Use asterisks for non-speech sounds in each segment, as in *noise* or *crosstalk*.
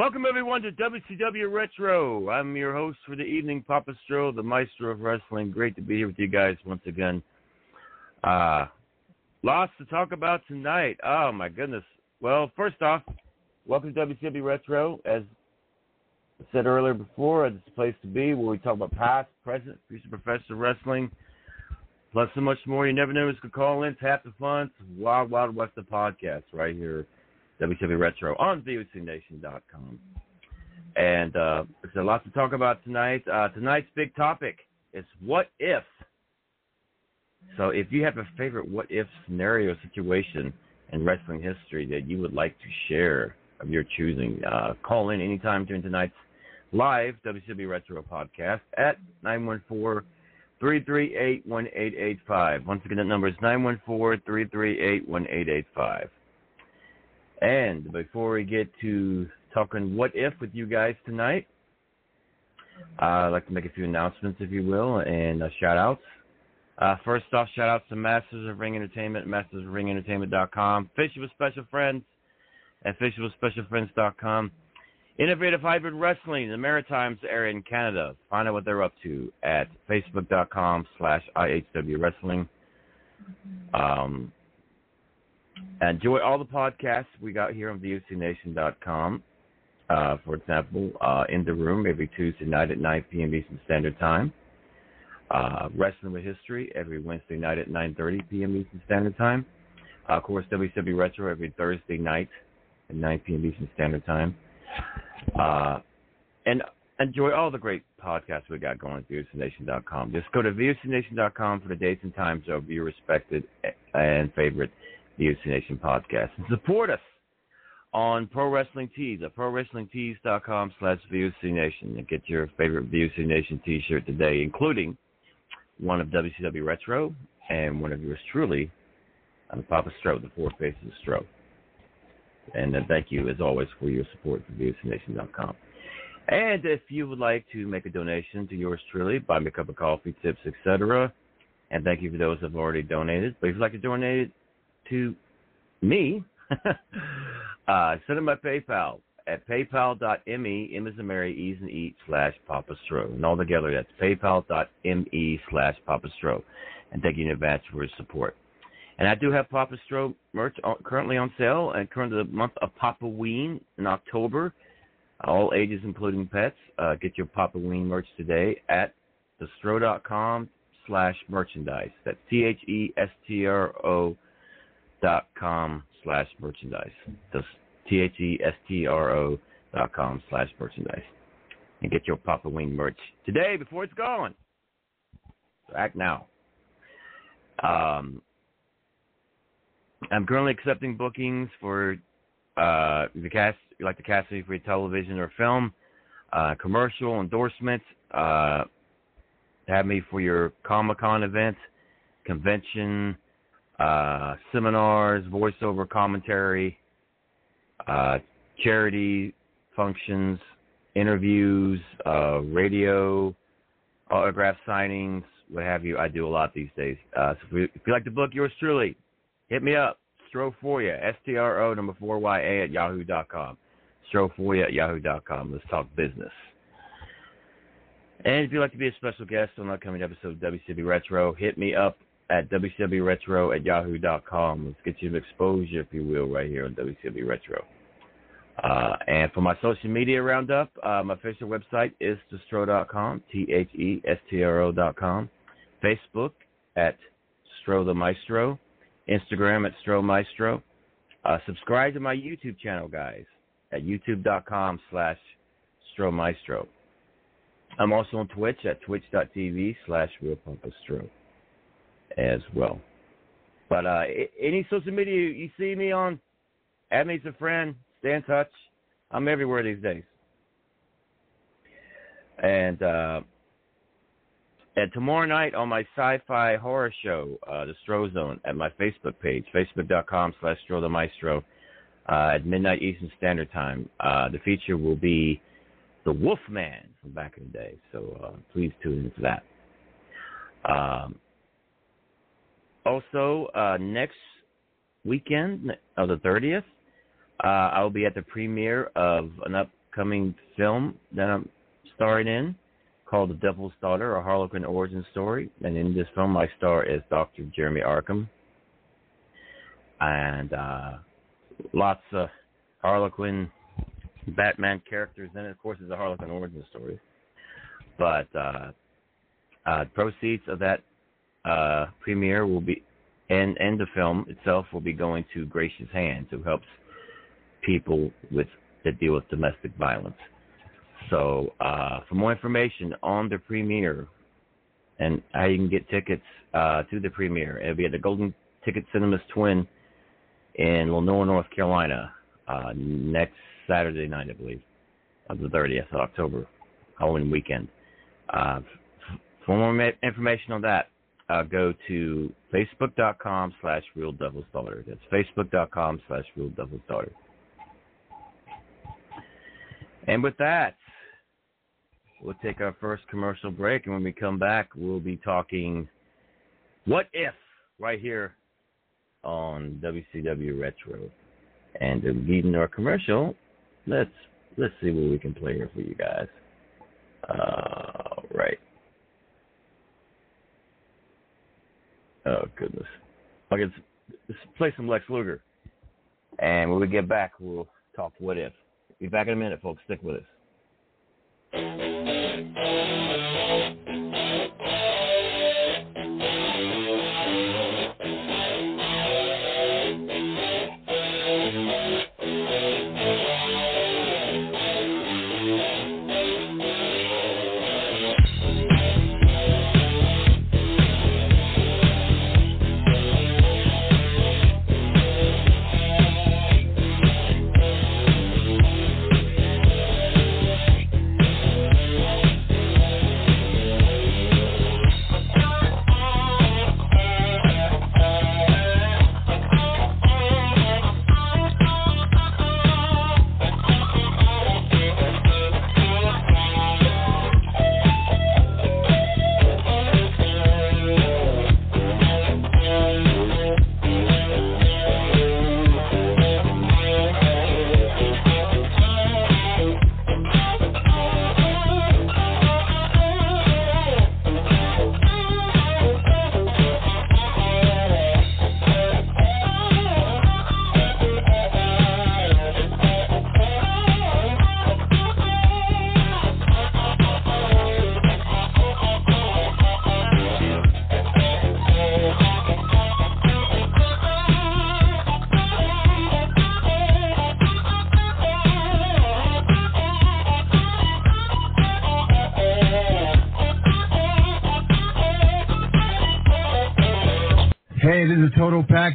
Welcome everyone to WCW Retro. I'm your host for the evening, Papa Stro, the Maestro of Wrestling. Great to be here with you guys once again. Uh, lots to talk about tonight. Oh my goodness. Well, first off, welcome to WCW Retro. As I said earlier before, it's a place to be where we talk about past, present, future professional wrestling, plus so much more. You never know who's going to call in, tap the fun. Wild Wild West the podcast right here WCW Retro on VOCNation.com. And uh, there's a lot to talk about tonight. Uh, tonight's big topic is what if. So if you have a favorite what if scenario situation in wrestling history that you would like to share of your choosing, uh, call in anytime during tonight's live WCW Retro podcast at 914 338 1885. Once again, that number is 914 338 1885. And before we get to talking what if with you guys tonight, I'd like to make a few announcements, if you will, and uh, shout outs. Uh, first off, shout outs to Masters of Ring Entertainment, mastersofringentertainment.com, Fishing with Special Friends at fishingwithspecialfriends.com. Innovative Hybrid Wrestling in the Maritimes area in Canada. Find out what they're up to at facebook.com slash IHW Wrestling. Um, Enjoy all the podcasts we got here on VOCNation.com. Uh, for example, uh, In the Room every Tuesday night at 9 p.m. Eastern Standard Time. Uh, Wrestling with History every Wednesday night at 9.30 p.m. Eastern Standard Time. Uh, of course, WCW Retro every Thursday night at 9 p.m. Eastern Standard Time. Uh, and enjoy all the great podcasts we got going at VOCNation.com. Just go to VOCNation.com for the dates and times of your respected and favorite VOC Nation Podcast. And support us on Pro Wrestling Tees at ProWrestlingTees.com slash Nation and get your favorite VOC Nation t-shirt today, including one of WCW Retro and one of yours truly, the Papa Stro, the Four Faces of Stro. And uh, thank you, as always, for your support for VOCNation.com. And if you would like to make a donation to yours truly, buy me a cup of coffee, tips, etc., and thank you for those who have already donated. But if you'd like to donate to me, *laughs* uh, send them my PayPal at paypal.me, M as in Mary, E's and E, slash Papa Stro. And all together, that's paypal.me slash Papa Stro. And thank you in advance for your support. And I do have Papa Stro merch currently on sale, and currently the month of Papa Ween in October all ages including pets. Uh, get your Papa Ween merch today at thestro.com slash merchandise. That's T-H-E-S-T-R-O dot com slash merchandise. That's T-H-E-S-T-R-O dot com slash merchandise. And get your Papa Ween merch today before it's gone. So act now. Um, I'm currently accepting bookings for uh, the cast like to cast me for your television or film, uh, commercial endorsements, uh, have me for your Comic Con event, convention, uh, seminars, voiceover commentary, uh, charity functions, interviews, uh, radio, autograph signings, what have you. I do a lot these days. Uh, so if, you, if you'd like to book yours truly, hit me up. Stro for you, S T R O number four Y A at yahoo.com strofoy at yahoo.com. Let's talk business. And if you'd like to be a special guest on an upcoming episode of WCW Retro, hit me up at WCWRetro at yahoo.com. Let's get you some exposure, if you will, right here on WCW Retro. Uh, and for my social media roundup, uh, my official website is thestro.com, T-H-E-S-T-R-O.com. Facebook at Stro the Maestro. Instagram at Stro Maestro. Uh, subscribe to my YouTube channel, guys at youtube.com slash stromaestro. I'm also on Twitch at twitch.tv slash realpumpastro as well. But uh, any social media you see me on, add me as a friend, stay in touch. I'm everywhere these days. And uh, and tomorrow night on my sci-fi horror show, uh, The Stro Zone, at my Facebook page, facebook.com slash Stro the Maestro uh, at midnight Eastern Standard Time. Uh, the feature will be the Wolfman from back in the day, so uh, please tune in for that. Um, also, uh, next weekend of the 30th, uh, I will be at the premiere of an upcoming film that I'm starring in called The Devil's Daughter, a Harlequin origin story. And in this film, I star as Dr. Jeremy Arkham. And uh, lots of Harlequin, Batman characters in it. Of course, it's a Harlequin origin story. But uh, uh, proceeds of that uh, premiere will be, and and the film itself will be going to Gracious Hands, who helps people with that deal with domestic violence. So, uh, for more information on the premiere and how you can get tickets uh, to the premiere, it'll be at the Golden Ticket Cinemas Twin in Lenoir, North Carolina, uh, next Saturday night, I believe, of the 30th of October, Halloween weekend. Uh, for more information on that, uh, go to facebook.com slash real devil's daughter. That's facebook.com slash real devil's daughter. And with that, we'll take our first commercial break, and when we come back, we'll be talking what if right here on WCW Retro. And leading our commercial, let's let's see what we can play here for you guys. Uh, right. Oh goodness. Okay, let's, play some Lex Luger. And when we get back, we'll talk what if. Be back in a minute, folks. Stick with us.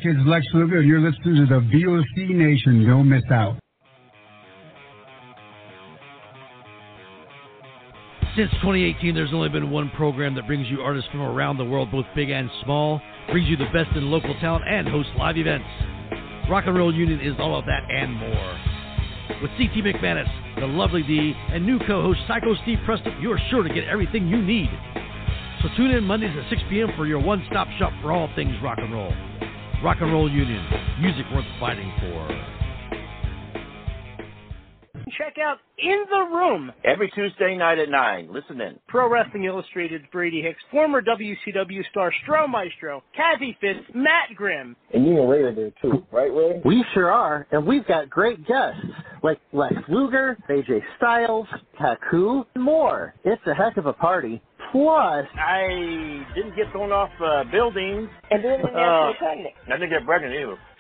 Package Lex Luger, and you're listening to the VOC Nation. Don't miss out. Since 2018, there's only been one program that brings you artists from around the world, both big and small, brings you the best in local talent, and hosts live events. Rock and Roll Union is all of that and more. With CT McManus, the lovely D, and new co-host Psycho Steve Preston, you're sure to get everything you need. So tune in Mondays at 6 p.m. for your one-stop shop for all things rock and roll. Rock and Roll Union, music worth fighting for. Check out In the Room, Every Tuesday night at 9. Listen in. Pro Wrestling Illustrated's Brady Hicks, former WCW star Stro Maestro, Kathy Fitz, Matt Grimm. And you and Ray are there too, right, Ray? We sure are, and we've got great guests like Lex Luger, AJ Styles, Haku, and more. It's a heck of a party. Plus, I didn't get thrown off uh, buildings. And then when *laughs* Uh. I didn't get pregnant either.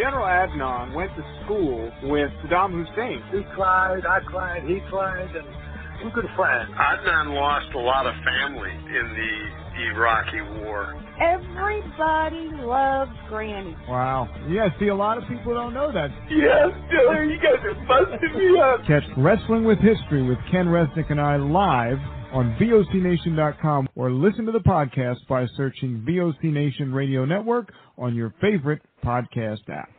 General Adnan went to school with Saddam Hussein. He cried, I cried, he cried, and we're good friends. Adnan lost a lot of family in the Iraqi war. Everybody loves Granny. Wow. Yeah, see, a lot of people don't know that. Yes, Killer, you guys are busting me up. Catch Wrestling with History with Ken Resnick and I live on VOCNation.com or listen to the podcast by searching VOC Nation Radio Network on your favorite podcast app.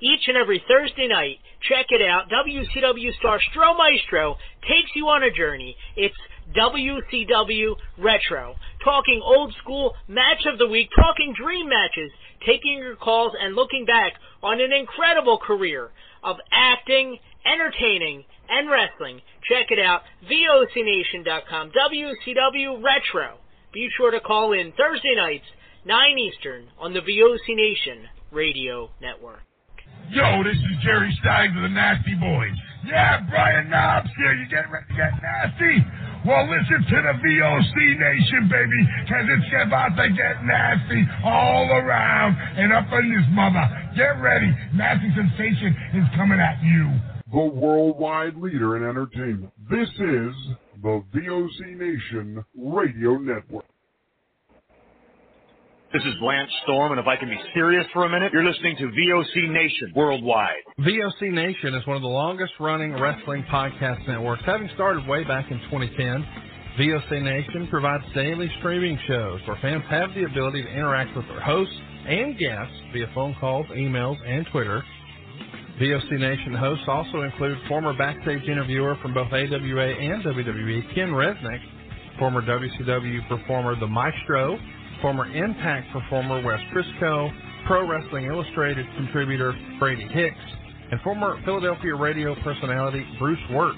each and every Thursday night, check it out. WCW star Stro Maestro takes you on a journey. It's WCW Retro. Talking old school match of the week, talking dream matches, taking your calls and looking back on an incredible career of acting, entertaining, and wrestling. Check it out, VOCNation.com, WCW Retro. Be sure to call in Thursday nights, 9 Eastern, on the VOC Nation Radio Network. Yo, this is Jerry Stein of the Nasty Boys. Yeah, Brian Knobbs here. You getting ready to get nasty? Well, listen to the VOC Nation, baby, because it's about to get nasty all around and up in this mother. Get ready. Nasty Sensation is coming at you. The worldwide leader in entertainment. This is the VOC Nation Radio Network. This is Lance Storm, and if I can be serious for a minute, you're listening to VOC Nation worldwide. VOC Nation is one of the longest running wrestling podcast networks, having started way back in 2010. VOC Nation provides daily streaming shows where fans have the ability to interact with their hosts and guests via phone calls, emails, and Twitter. VOC Nation hosts also include former backstage interviewer from both AWA and WWE, Ken Resnick, former WCW performer The Maestro, former Impact performer Wes Briscoe, Pro Wrestling Illustrated contributor Brady Hicks, and former Philadelphia radio personality Bruce Wirt.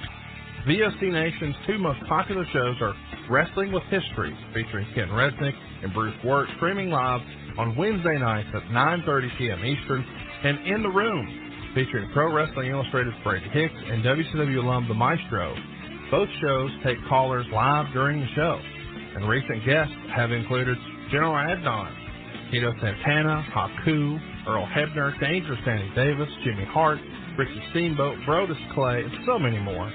VOC Nation's two most popular shows are Wrestling with History, featuring Ken Resnick and Bruce Wirt, streaming live on Wednesday nights at 9.30 p.m. Eastern, and In the Room, featuring Pro Wrestling Illustrated's Brady Hicks and WCW alum The Maestro. Both shows take callers live during the show, and recent guests have included General Adnan, Tito Santana, Haku, Earl Hebner, Dangerous Danny Davis, Jimmy Hart, Ricky Steamboat, Brodus Clay, and so many more.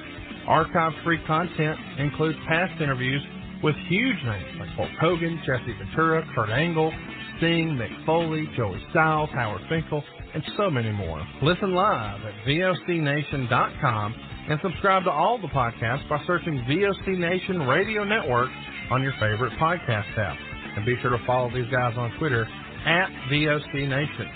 Archive-free content includes past interviews with huge names like Hulk Hogan, Jesse Ventura, Kurt Angle, Sting, Mick Foley, Joey Styles, Howard Finkel, and so many more. Listen live at VOCNation.com and subscribe to all the podcasts by searching VOC Nation Radio Network on your favorite podcast app. And be sure to follow these guys on Twitter at VOC Nation.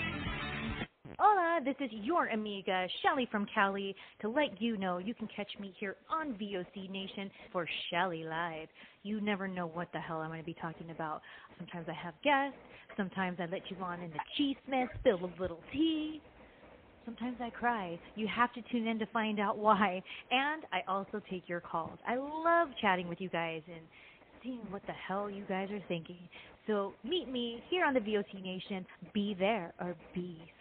Hola, this is your amiga, Shelly from Cali, to let you know you can catch me here on VOC Nation for Shelly Live. You never know what the hell I'm going to be talking about. Sometimes I have guests, sometimes I let you on in the cheese mess, spill a little tea. Sometimes I cry. You have to tune in to find out why. And I also take your calls. I love chatting with you guys and seeing what the hell you guys are thinking. So meet me here on the VOC Nation. Be there or be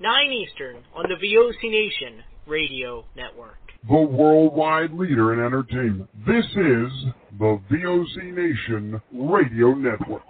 9 Eastern, on the VOC Nation Radio Network. The worldwide leader in entertainment. This is the VOC Nation Radio Network.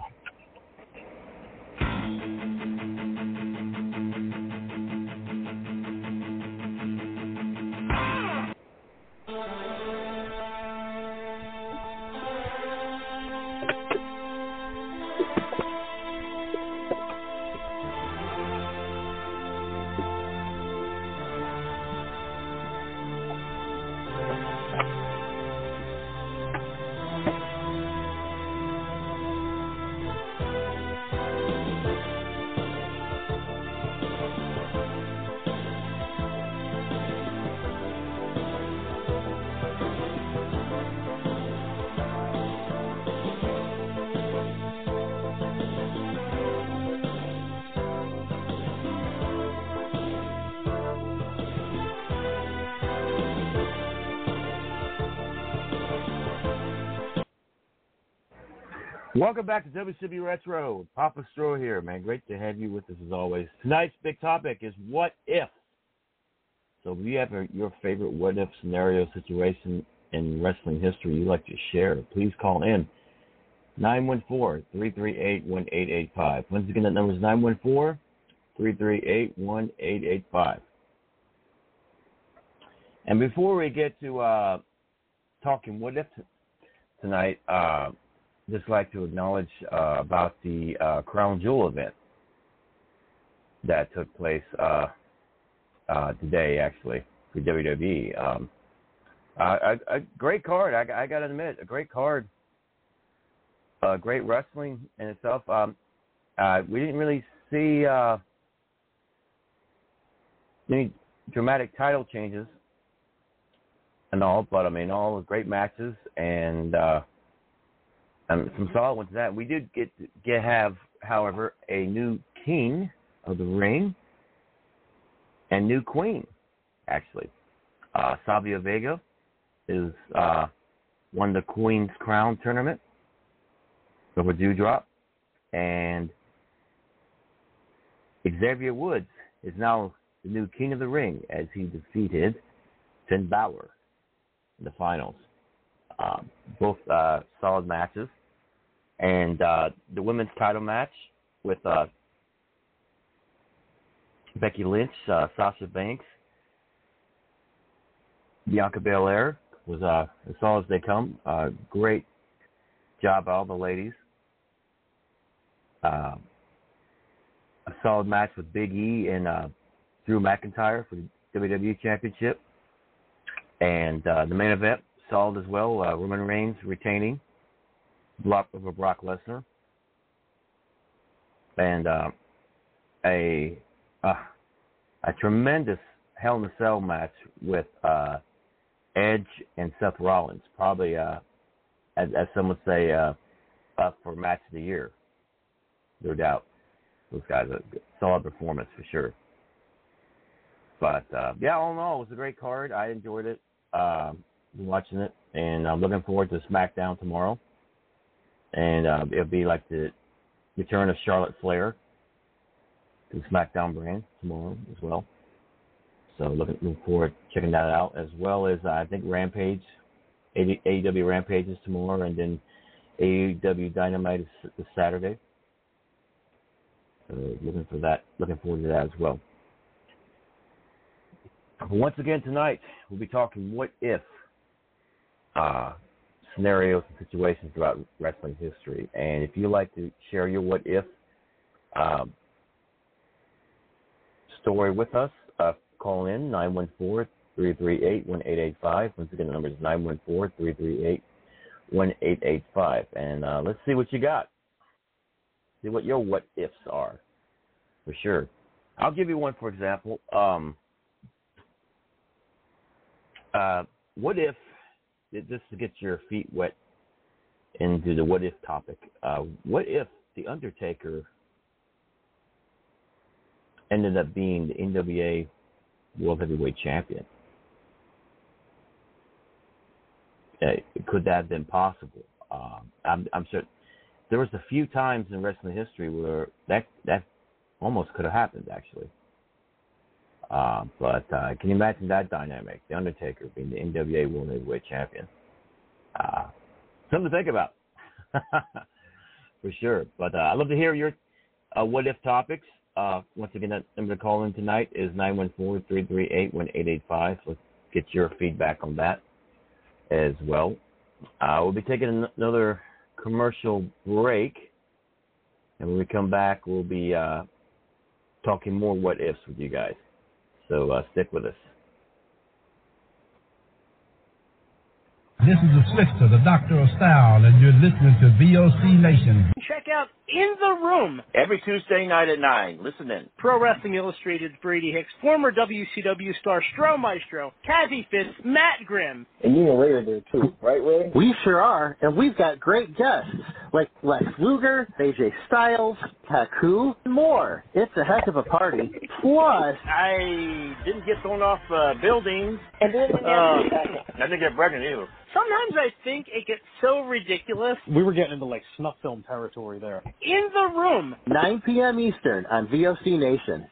Welcome back to WCW Retro. Papa Stro here, man. Great to have you with us as always. Tonight's big topic is what if. So if you have your favorite what if scenario situation in wrestling history you'd like to share, please call in. 914-338-1885. Once again, that number is 914-338-1885. And before we get to uh, talking what if tonight, uh, just like to acknowledge uh, about the uh, Crown Jewel event that took place uh, uh today, actually, for WWE. Um, a, a, great card, I, I got to admit, a great card. Uh, great wrestling in itself. Um, uh, we didn't really see any dramatic title changes and all, but I mean, all the great matches and um, some solid ones. That we did get get have, however, a new king of the ring and new queen, actually, uh, Savio Vega is uh, won the Queen's Crown tournament over Doudrop, and Xavier Woods is now the new king of the ring as he defeated Finn Balor in the finals. Uh, both uh, solid matches, and uh, the women's title match with uh, Becky Lynch, uh, Sasha Banks, Bianca Belair was uh, as solid as they come. Uh, great job, all the ladies. Uh, a solid match with Big E and uh, Drew McIntyre for the WWE Championship. And uh, the main event, solid as well. Uh, Roman Reigns retaining block over Brock Lesnar. And uh, a uh, a tremendous Hell in a Cell match with uh, Edge and Seth Rollins. Probably, uh, as, as some would say, uh, up for match of the year. No doubt. Those guys, a solid performance for sure. But uh, yeah, all in all, it was a great card. I enjoyed it. Uh, watching it, and I'm looking forward to SmackDown tomorrow. And uh, it'll be like the return of Charlotte Flair to SmackDown brand tomorrow as well. So looking, looking forward to checking that out, as well as uh, I think Rampage, AEW Rampage is tomorrow, and then AEW Dynamite is this Saturday. So looking for that, looking forward to that as well. Once again tonight, we'll be talking what if uh, scenarios and situations throughout wrestling history. And if you like to share your what if um, story with us, uh, call in 914 338 1885. Once again, the number is 914 338 1885. And uh, let's see what you got. See what your what ifs are, for sure. I'll give you one, for example. Um, uh, what if, just to get your feet wet into the what if topic, uh, what if The Undertaker ended up being the NWA World Heavyweight Champion? Uh, could that have been possible? Um, I'm, I'm sure there was a few times in wrestling history where that that almost could have happened actually. Uh, but uh, can you imagine that dynamic? The Undertaker being the NWA World Heavyweight Champion. Uh, something to think about, *laughs* for sure. But uh, I'd love to hear your uh, what if topics. Uh, once again, that number to call in tonight is 914-338-1885. Let's get your feedback on that as well. We'll be taking another commercial break. And when we come back, we'll be talking more what ifs with you guys. So uh, stick with us. This is the Slickster, the Doctor of Style, and you're listening to VOC Nation. Check out In the Room every Tuesday night at 9. Listen in. Pro Wrestling Illustrated's Brady Hicks, former WCW star Stro Maestro, Kathie Fitz, Matt Grimm. And you and Ray are there too, right, Ray? We sure are, and we've got great guests like Lex Luger, AJ Styles, Haku, and more. It's a heck of a party. Plus, I didn't get thrown off uh, buildings. And then uh, I didn't get pregnant either. Sometimes I think it gets so ridiculous. We were getting into like snuff film territory there. In the Room. 9 p.m. Eastern on VOC Nation.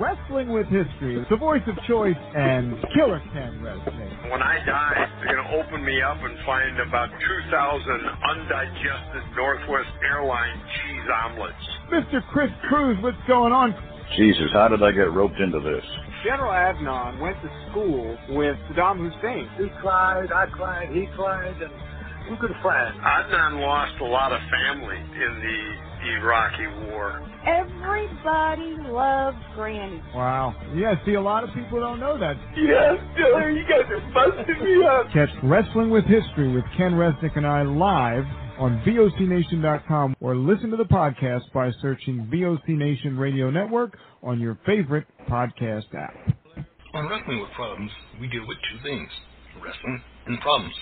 Wrestling with History, the voice of choice, and Killer Ken Resnick. When I die, they're going to open me up and find about 2,000 undigested Northwest Airline cheese omelets. Mr. Chris Cruz, what's going on? Jesus, how did I get roped into this? General Adnan went to school with Saddam Hussein. He cried, I cried, he cried, and we're good friends. Adnan lost a lot of family in the Iraqi war. Everybody loves Granny. Wow. Yeah, see, a lot of people don't know that. Yes, Killer, you guys are busting me up. Catch Wrestling with History with Ken Resnick and I live on VOCNation.com or listen to the podcast by searching VOC Nation Radio Network on your favorite podcast app. On Wrestling with Problems, we deal with two things wrestling and problems.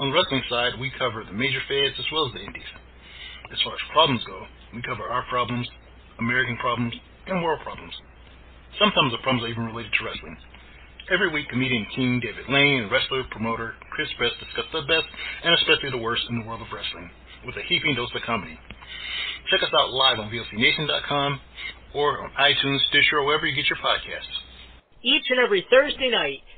On the wrestling side, we cover the major feds as well as the indies. As far as problems go, we cover our problems, American problems, and world problems. Sometimes the problems are even related to wrestling. Every week, comedian King David Lane and wrestler promoter Chris Best discuss the best and especially the worst in the world of wrestling with a heaping dose of comedy. Check us out live on VOCNation.com or on iTunes, Stitcher, or wherever you get your podcasts. Each and every Thursday night,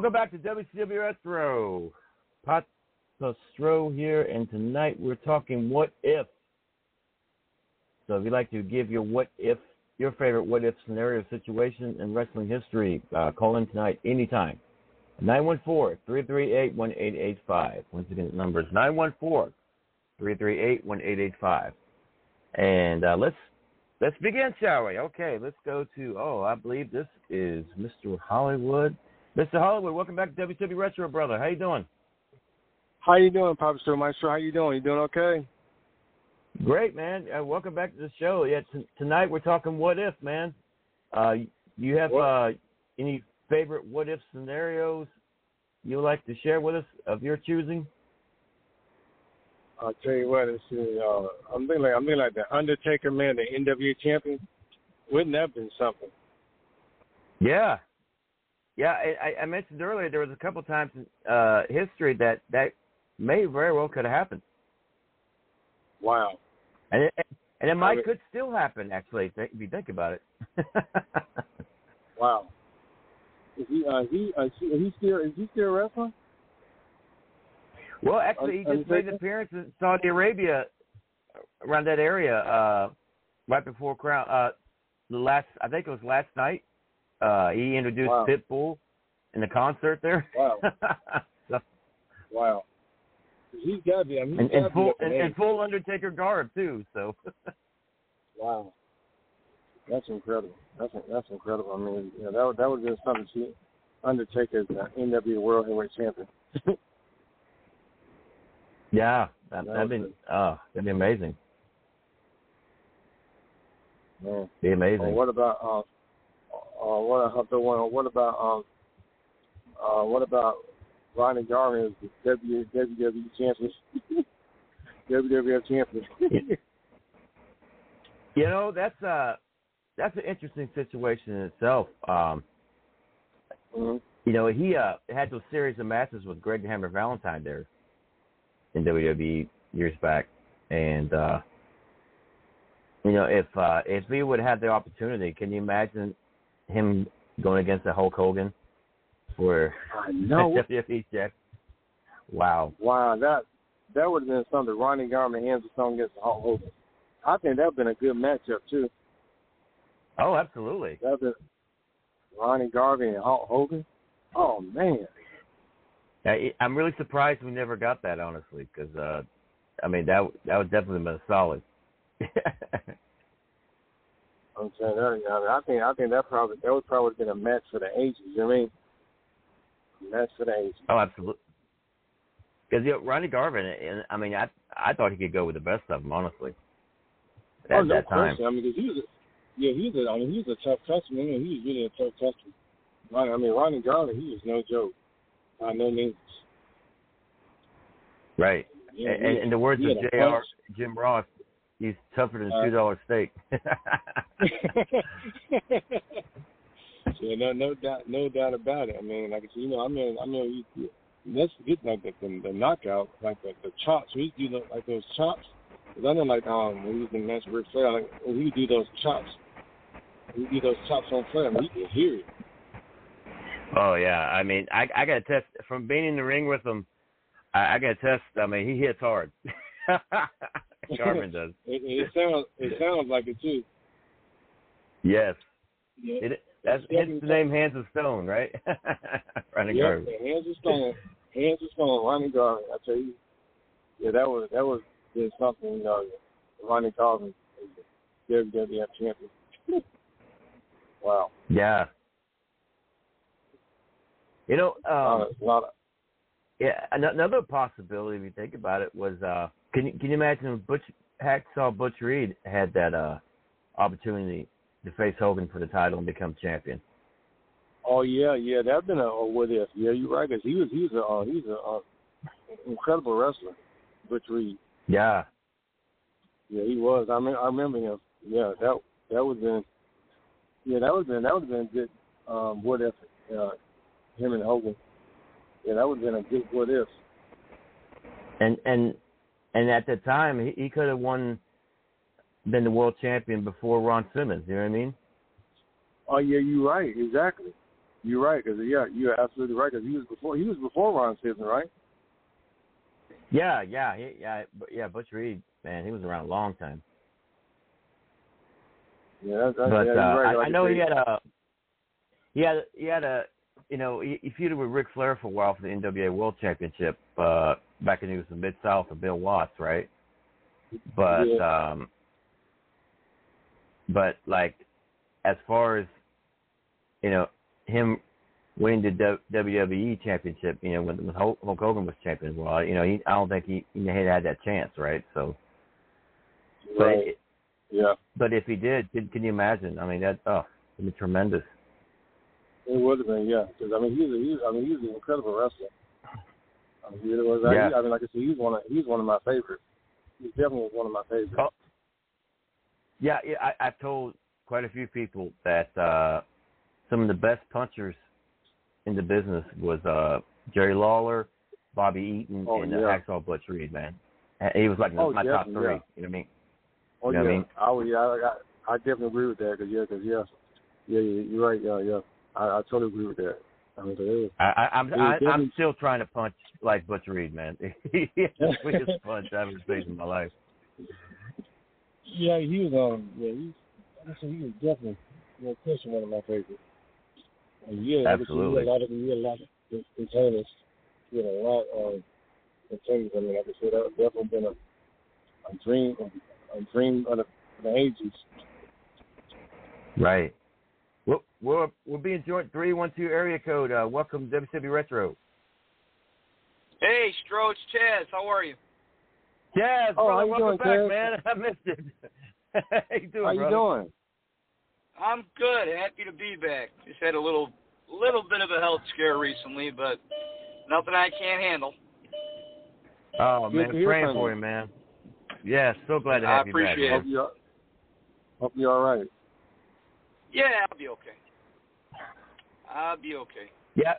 Welcome back to WCW Retro. Pat Stro here, and tonight we're talking what if. So if you'd like to give your what if, your favorite what if scenario situation in wrestling history, uh, call in tonight anytime. 914-338-1885. Once again, the number is 914-338-1885. And uh, let's let's begin, shall we? Okay, let's go to, oh, I believe this is Mr. Hollywood. Mr. Hollywood, welcome back to WCW Retro, brother. How you doing? How you doing, Papa Star Maestro? How you doing? You doing okay? Great, man. Uh, welcome back to the show. Yeah, t- tonight we're talking what if, man. Uh, you have uh, any favorite what if scenarios you would like to share with us of your choosing? I'll tell you what, it's, uh, I'm thinking like I'm thinking like the Undertaker, man, the NWA champion. Wouldn't that have been something? Yeah, yeah. I, I mentioned earlier there was a couple times in uh, history that that may very well could have happened. Wow. And it, and it might mean- could still happen actually if you think about it. *laughs* Wow. Is he? Uh, he? Uh, is he, is he still? Is he still wrestling? Well, actually, he Are- just made an appearance in Saudi Arabia, around that area, uh, right before Crown. Uh, the last, I think it was last night. Uh, he introduced Wow. Pitbull in the concert there. Wow. *laughs* So- Wow. He's got to be. I mean, and, and be full and, and full Undertaker garb too. So *laughs* Wow. That's incredible. That's that's incredible. I mean, you know, that would that would been something to see Undertaker as the NWA World Heavyweight Champion. *laughs* yeah, that, That that'd be oh, that'd be amazing. Man. Be amazing. Or what about uh, uh what I the one what about um uh what about Ronnie Garvin as the W WWE champion *laughs* WWF champion. *laughs* You know, that's uh that's an interesting situation in itself. Um Mhm. you know, he uh had those series of matches with Greg Hammer Valentine there in WWE years back. And uh you know, if uh if he would have had the opportunity, can you imagine him going against the Hulk Hogan for I know. *laughs* WWE Jack? Wow. Wow, that that would have been something. Ronnie Garvin hands the song against the Hulk Hogan. I think that would have been a good matchup too. Oh, absolutely. That been Ronnie Garvin and Hulk Hogan. Oh man. I, I'm really surprised we never got that, honestly, because uh, I mean that that would definitely been solid. *laughs* I'm saying that. I, mean, I think I think that probably that would probably have been a match for the ages. You know what I mean? Match for the ages. oh, absolutely. Because you know, Ronnie Garvin, and I mean, I I thought he could go with the best of them, honestly. Oh, At oh no that time. question. I mean, 'cause he was, a, yeah, he's a, I mean, he's a tough customer. You know, he was really a tough customer. Ronnie, I mean, Ronnie Garvin, he was no joke. By no means. Right. Yeah, and, in the words of J.R. Jim Ross, he's tougher than a two dollar steak. *laughs* yeah, no, no doubt, no doubt about it. I mean, like I said, you know, I mean, I mean, you, let's get like the, the, the knockout, like the, the chops. We do the, like those chops. Cause I know, like um, when we was in National Ric Flair, like when we do those chops, we do those chops on Flair, we can hear it. Oh yeah, I mean, I I got to test from being in the ring with him. I, I got to test. I mean, he hits hard. *laughs* *laughs* Garvin does. it, it sounds, it sounds like it too. Yes. Yeah. It, that's hence the name Hands of Stone, right? *laughs* Ronnie yeah, Garvin. Hands of Stone, Hands of Stone, Ronnie Garvin. I tell you, yeah, that was that was just something. You know, Ronnie Garvin, WWF champion. *laughs* wow. Yeah. You know, um, uh, a lot of, yeah. Another possibility, if you think about it, was uh, can you can you imagine if Butch Hacksaw Butch Reed had that uh opportunity to face Hogan for the title and become champion? Oh yeah, yeah, that'd been a, a what if. Yeah, you're right. Cause he was he was a uh, he's a uh, incredible wrestler, Butch Reed. Yeah. Yeah, he was. I mean, I remember him. Yeah, that that was been. Yeah, that was been that would have been a good. Um, what if uh, him and Hogan? Yeah, that would have been a good what if. And and and at the time, he, he could have won, been the world champion before Ron Simmons. You know what I mean? Oh yeah, you're right. Exactly. You're right. Cause yeah, you're absolutely right. Cause he was before he was before Ron Simmons, right? Yeah, yeah, he, yeah, but yeah. Butch Reed, man, he was around a long time. Yeah, that's, that's, But yeah, uh, right. I, I know he had a, he had, he had a, you know, he, he feuded with Ric Flair for a while for the NWA World Championship uh, back when he was in Mid South with Bill Watts, right? But, Yeah. um, but like, as far as, you know, him winning the WWE Championship, you know, when, when Hulk Hogan was champion, well, you know, he, I don't think he, he had had that chance, right? So, but Right. Yeah. but if he did, can, can you imagine? I mean, that oh, it'd be tremendous. It would have been, yeah. Because I mean, he's a, he's I mean, he's an incredible wrestler. I mean, he was, Yeah. I mean, like I said, he's one of he's one of my favorites. He's definitely one of my favorites. Oh. Yeah, yeah I, I've told quite a few people that uh, some of the best punchers in the business was uh, Jerry Lawler, Bobby Eaton, Oh, and yeah. uh, Hacksaw Butch Reed. Man, he was like Oh, my top three. yeah. You know what I mean? Oh You know yeah, what I mean? I would, yeah, I, I, I definitely agree with that. Cause yeah, cause yeah, yeah, yeah, you're right. Yeah, yeah, I, I totally agree with that. I mean, 'cause it was, I, I, I'm I, I'm still trying to punch like Butch Reed, man. *laughs* he has the quickest punch I've ever seen in my life. yeah, he was um, yeah, he, I said he was definitely, no question, one of my favorites. And yeah, like I said, Absolutely. He had a lot of, he had a lot of containers. He had a lot of containers. I mean, like I said, that definitely been a, a dream, a dream of the, of the ages. Right. We're, we're, we're being joined 312 area code. Uh, welcome to WCW Retro. Hey, Stroach Chaz, how are you? Yes, Oh, brother, how welcome doing, back, Chaz? man. *laughs* I missed it. *laughs* how you doing, How you brother? doing? I'm good. Happy to be back. Just had a little little bit of a health scare recently, but nothing I can't handle. Oh Good man, to hear praying for you. you, man. Yeah, so glad to I have you back. I appreciate it. Hope you, hope you all right. Yeah, I'll be okay. I'll be okay. Yeah,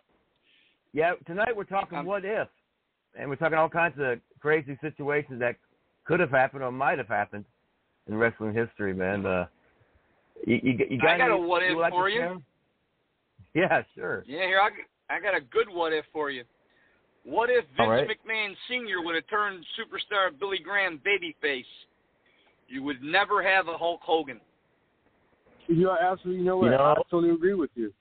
yeah. Tonight we're talking Um, what if, and we're talking all kinds of crazy situations that could have happened or might have happened in wrestling history, man. Uh, you, you, you got I got a what if like for you. share? Yeah, sure. Yeah, here I, g- I got a good what if for you. What if Vince All right. McMahon Sr. would have turned superstar Billy Graham babyface? You would never have a Hulk Hogan. You are absolutely, you know what? You know- I totally agree with you.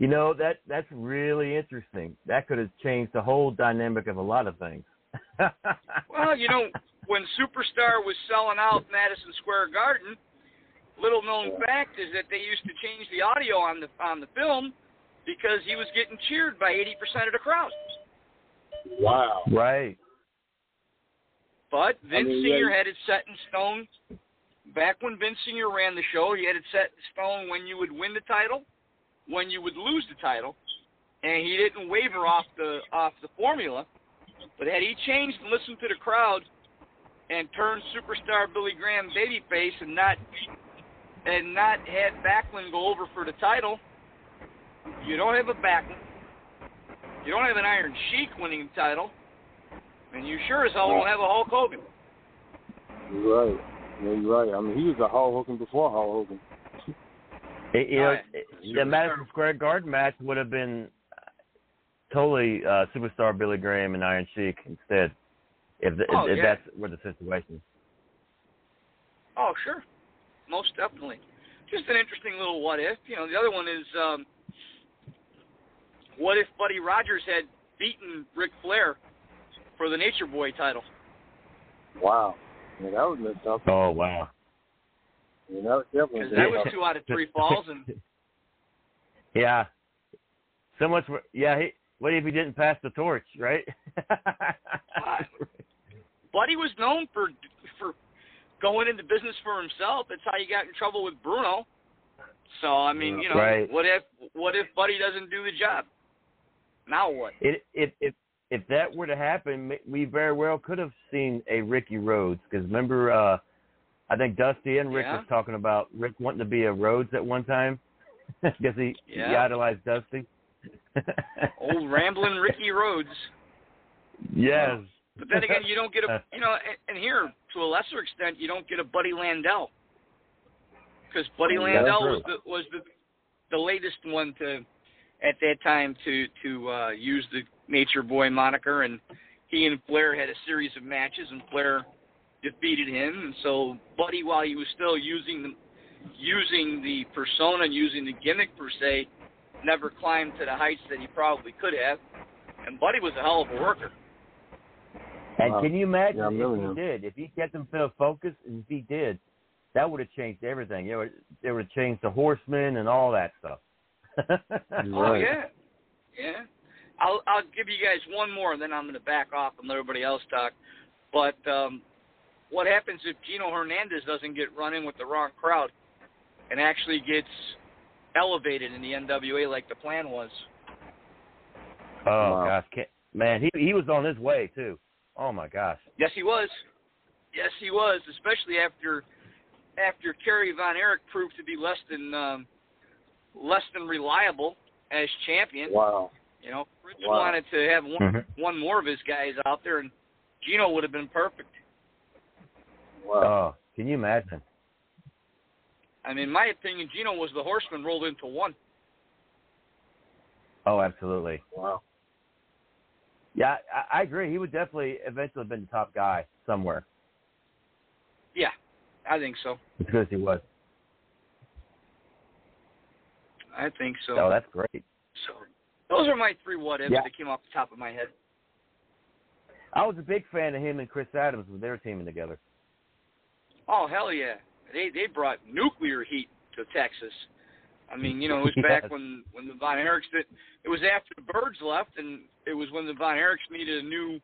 You know that that's really interesting. That could have changed the whole dynamic of a lot of things. *laughs* Well, you know, when Superstar was selling out Madison Square Garden, little known fact is that they used to change the audio on the on the film because he was getting cheered by 80% of the crowd. Wow. right. But I Vince mean, Senior yeah. had it set in stone. Back when Vince Senior ran the show, he had it set in stone when you would win the title, when you would lose the title, and he didn't waver off the off the formula. But had he changed and listened to the crowd, and turn superstar Billy Graham babyface and not and not had Backlund go over for the title, you don't have a Backlund. You don't have an Iron Sheik winning the title, and you sure as hell don't have a Hulk Hogan. You're right. Yeah, you're right. I mean, he was a Hulk Hogan before Hulk Hogan. It, you know, Alright. the Madison Square Garden match would have been totally uh, superstar Billy Graham and Iron Sheik instead, if, the, Oh, if yeah. that's where the situation. is. Oh, sure. Most definitely. Just an interesting little what if. You know, the other one is um, what if Buddy Rogers had beaten Ric Flair for the Nature Boy title? Wow. Yeah, that would have been something. Oh wow! Yeah, that definitely Because been that was two out of three *laughs* falls, and Yeah, so much. For, yeah, he, what if he didn't pass the torch, right? *laughs* Buddy was known for for going into business for himself. That's how he got in trouble with Bruno. So I mean, you know, Right. what if what if Buddy doesn't do the job? Now what? it, if if if that were to happen, we very well could have seen a Ricky Rhodes. Because remember, uh, I think Dusty and Rick Yeah. was talking about Rick wanting to be a Rhodes at one time *laughs* because he, he Yeah. idolized Dusty. *laughs* Old rambling Ricky Rhodes. yes. But then again, you don't get a *laughs* you know, and, and here to a lesser extent, you don't get a Buddy Landel because Buddy Landel was the was the the latest one to at that time to to uh, use the Nature Boy moniker, and he and Flair had a series of matches, and Flair defeated him, and so Buddy, while he was still using the using the persona, and using the gimmick per se, never climbed to the heights that he probably could have. And Buddy was a hell of a worker. And Wow. can you imagine Yeah, I remember if he him. did? If he kept himself focused, and if he did, that would have changed everything. It would, it would have changed the horsemen and all that stuff. *laughs* Oh yeah, yeah. I'll I'll give you guys one more, and then I'm going to back off and let everybody else talk. But um, what happens if Gino Hernandez doesn't get run in with the wrong crowd, and actually gets elevated in the NWA like the plan was? Oh Wow. gosh, can't, man, he he was on his way too. Oh my gosh. Yes, he was. Yes, he was. Especially after after Kerry Von Erich proved to be less than um, less than reliable as champion. Wow. You know, Fritz Wow. wanted to have one Mhm. one more of his guys out there, and Gino would have been perfect. Wow. Oh, can you imagine? I mean, in my opinion, Gino was the horseman rolled into one. Oh, absolutely. Wow. Yeah, I, I agree. He would definitely eventually have been the top guy somewhere Yeah, I think so. because he was. I think so. Oh, that's great. so those are my three what ifs Yeah. that came off the top of my head. I was a big fan of him and Chris Adams when they were teaming together. Oh hell yeah, they they brought nuclear heat to Texas. I mean, you know, it was *laughs* back Yes. when when the Von Erichs did. It was after the Birds left, and it was when the Von Erichs needed a new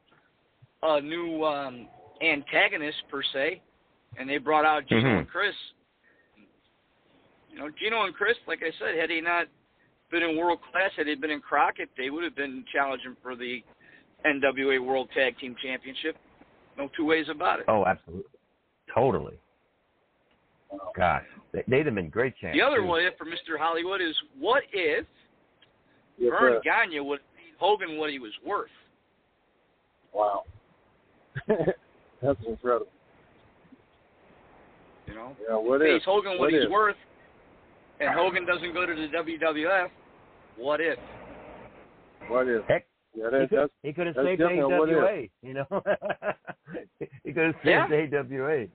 a new um, antagonist per se, and they brought out Gino Mhm. and Chris. You know, Gino and Chris, like I said, had they not been in world class, had they been in Crockett, they would have been challenging for the NWA World Tag Team Championship. No two ways about it. Oh, absolutely, totally. Gosh, they, they'd have been great champs. The other too. what if for Mr. Hollywood is what if Yes, Verne sir. Gagne would have paid Hogan what he was worth? Wow. *laughs* That's incredible. You know, Yeah, what pays if? Hogan what, What he's if? worth, and Hogan doesn't go to the WWF. What if? What if? Heck, Yeah, he that, could, he could have that's saved definitely a. AWA. You know, *laughs* he could have Yeah. saved AWA.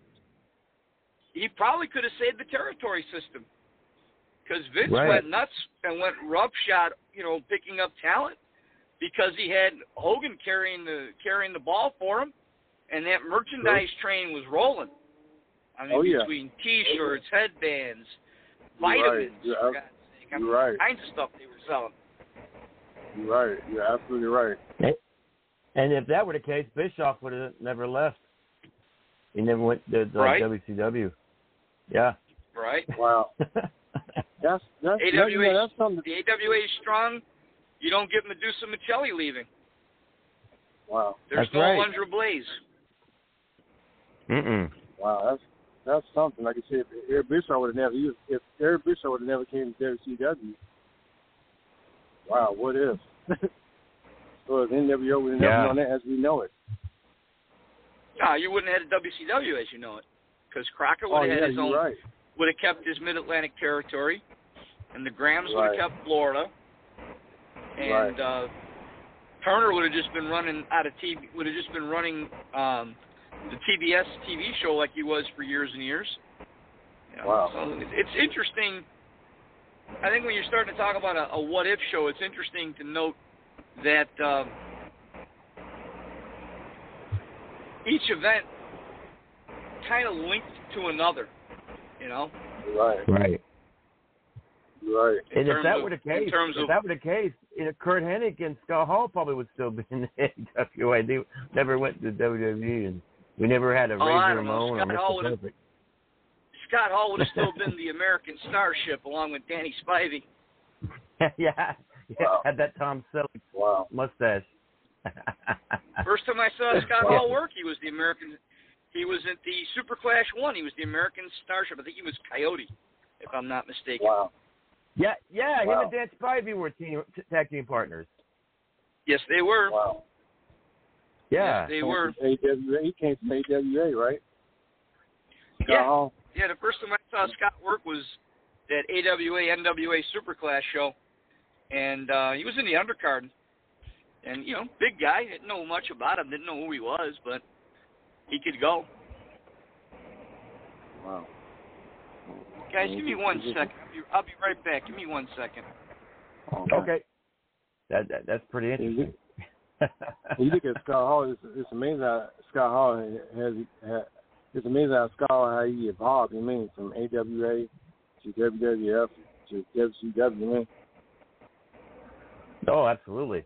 He probably could have saved the territory system because Vince Right. went nuts and went roughshod, you know, picking up talent because he had Hogan carrying the carrying the ball for him, and that merchandise train was rolling. I mean, Oh, yeah. between T-shirts, headbands, You're right. vitamins, You're for God's sake, I mean, right. kinds of stuff they were selling. You're right. You're absolutely right. And if that were the case, Bischoff would have never left. He never went to the Right. WCW. Yeah. Right? *laughs* Wow. *laughs* That's that's that, AWA, yeah, that's something. the AWA is strong. You don't get Madusa Miceli leaving. Wow. There's That's no right. Alundra Blaze. Mm-mm. Wow, that's that's something. Like I said, if Eric Bischoff would have never, he was- if Eric Bischoff would have never came to WCW, wow, what if? *laughs* so if NWO would have never Yeah. known that as we know it. No, you wouldn't have had a WCW as you know it, because Crockett would Oh have yeah, his own, right. would have kept his Mid Atlantic territory, and the Grahams would have kept Florida, and uh, Turner would have just been running out of TV, would have just been running um, the TBS TV show like he was for years and years. You know, Wow. So it's, it's interesting. I think when you're starting to talk about a, a what if show, it's interesting to note that um, each event kind of linked to another. You know, You're right. Right. You're right. And if that of- were the in case, terms if of- that were the case, you know, Curt Hennig and Scott Hall probably would still be *laughs* in the AWA. They never went to WWE, and we never had a Oh, Razor don't. Ramon or Mr. Perfect. Scott Hall would have *laughs* still been the American Starship along with Danny Spivey. *laughs* yeah, yeah, had that Tom Selleck wow. mustache. First time I saw Scott Yeah. Hall work, he was the American. He was at the Super Clash One. He was the American Starship. I think he was Coyote, if I'm not mistaken. Wow. Yeah, yeah, him and Dan Spivey were team t- tag team partners. Yes, they were. Wow. Yeah, Yes, they were. AWA, he came from AWA, right? Scott Yeah. Hall? Yeah, the first time I saw Scott work was that AWA NWA Super Clash show, and uh, he was in the undercard. And you know, big guy, didn't know much about him, didn't know who he was, but he could go. Wow. Guys, give me one second. I'll be, I'll be right back. Give me one second. Okay, that, that that's pretty interesting. You look at Scott Hall, it's, it's amazing how Scott Hall has, has it's amazing how Scott Hall how he evolved. You mean from AWA to WWF to WCW, man. Oh, absolutely,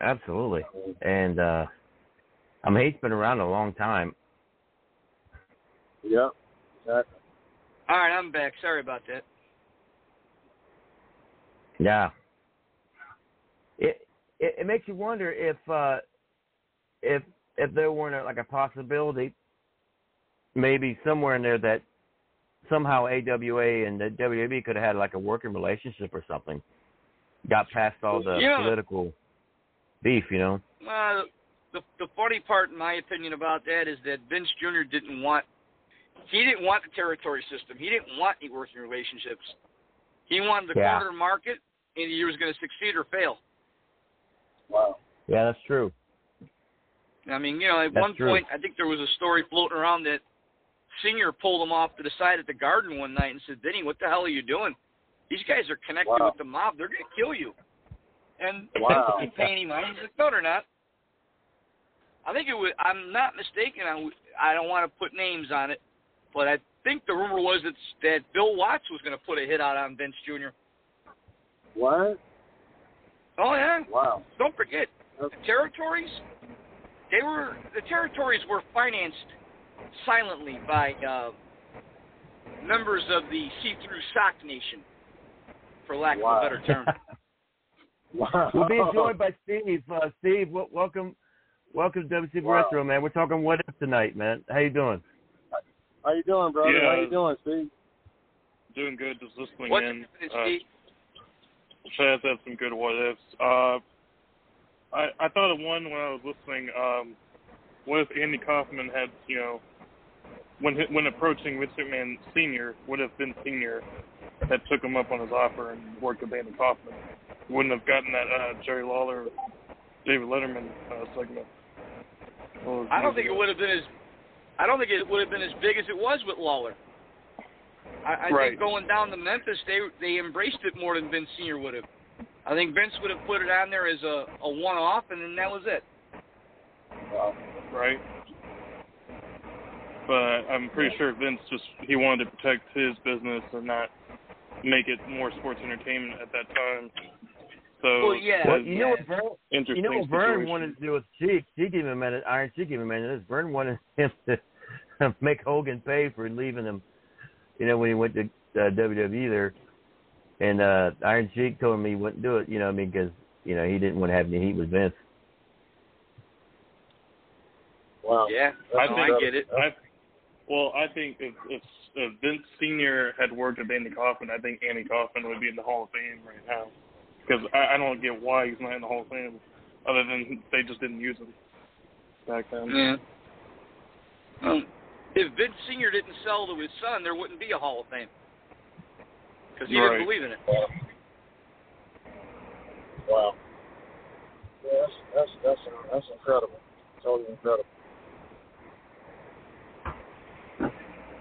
absolutely. And uh I mean, he's been around a long time. Yep. Exactly. All right, I'm back. Sorry about that. Yeah. It it, it makes you wonder if uh if if there weren't a, like a possibility, maybe somewhere in there that somehow AWA and the WWE could have had like a working relationship or something. Got past all the Yeah. political beef, you know. Uh, the the funny part, in my opinion, about that is that Vince Jr. didn't want he didn't want the territory system. He didn't want any working relationships. He wanted the Yeah. corner market, and he was going to succeed or fail. Wow. Yeah, that's true. I mean, you know, at That's one true. point, I think there was a story floating around that Senior pulled him off to the side at the Garden one night and said, "Denny, what the hell are you doing? These guys are connected Wow. with the mob. They're going to kill you." And *laughs* Wow. Vince didn't pay any mind. He's like, "No, they're not." I think it was. I'm not mistaken. I, I don't want to put names on it, but I think the rumor was that that Bill Watts was going to put a hit out on Vince Jr. What? Oh yeah. Wow. Don't forget the territories. They were the territories were financed silently by uh, members of the see-through sock nation, for lack Wow. of a better term. *laughs* Wow. We'll be joined by Steve. Uh, Steve, w- welcome, welcome to WC Wow. Retro, man. We're talking what if tonight, man. How you doing? How you doing, brother? Yeah. How you doing, Steve? Doing good, just listening What in. if, Uh, Steve? Chaz had some good what ifs. Uh, I I thought of one when I was listening. Um, what if Andy Kaufman had you know when hi- when approaching Vince McMahon Senior, would have been Senior had took him up on his offer and worked with Andy Kaufman? Wouldn't have gotten that uh, Jerry Lawler, David Letterman uh, segment. Well, I don't think it would have been as. I don't think it would have been as big as it was with Lawler. I, I Right. think going down to Memphis, they they embraced it more than Vince Senior would have. I think Vince would have put it on there as a a one-off, and then that was it. right? But I'm pretty sure Vince just he wanted to protect his business and not make it more sports entertainment at that time. So Well, yeah. Well, you know what Verne, interesting you know what Verne situation. wanted to do with Sheik? Sheik even mentioned Iron Sheik even mentioned this. Verne wanted *laughs* him to *laughs* make Hogan pay for leaving him. You know when he went to uh, WWE there, and uh Iron Sheik told him he wouldn't do it. You know, I mean, because you know he didn't want to have any heat with Vince. Wow. Yeah, I think I get it. I, well, I think if, if if Vince Senior had worked with Andy Kaufman, I think Andy Kaufman would be in the Hall of Fame right now. Because I, I don't get why he's not in the Hall of Fame, other than they just didn't use him back then. Yeah. Well, if Vince Senior didn't sell to his son, there wouldn't be a Hall of Fame because he Right. didn't believe in it. Wow. Yeah, that's that's that's that's incredible. Totally incredible.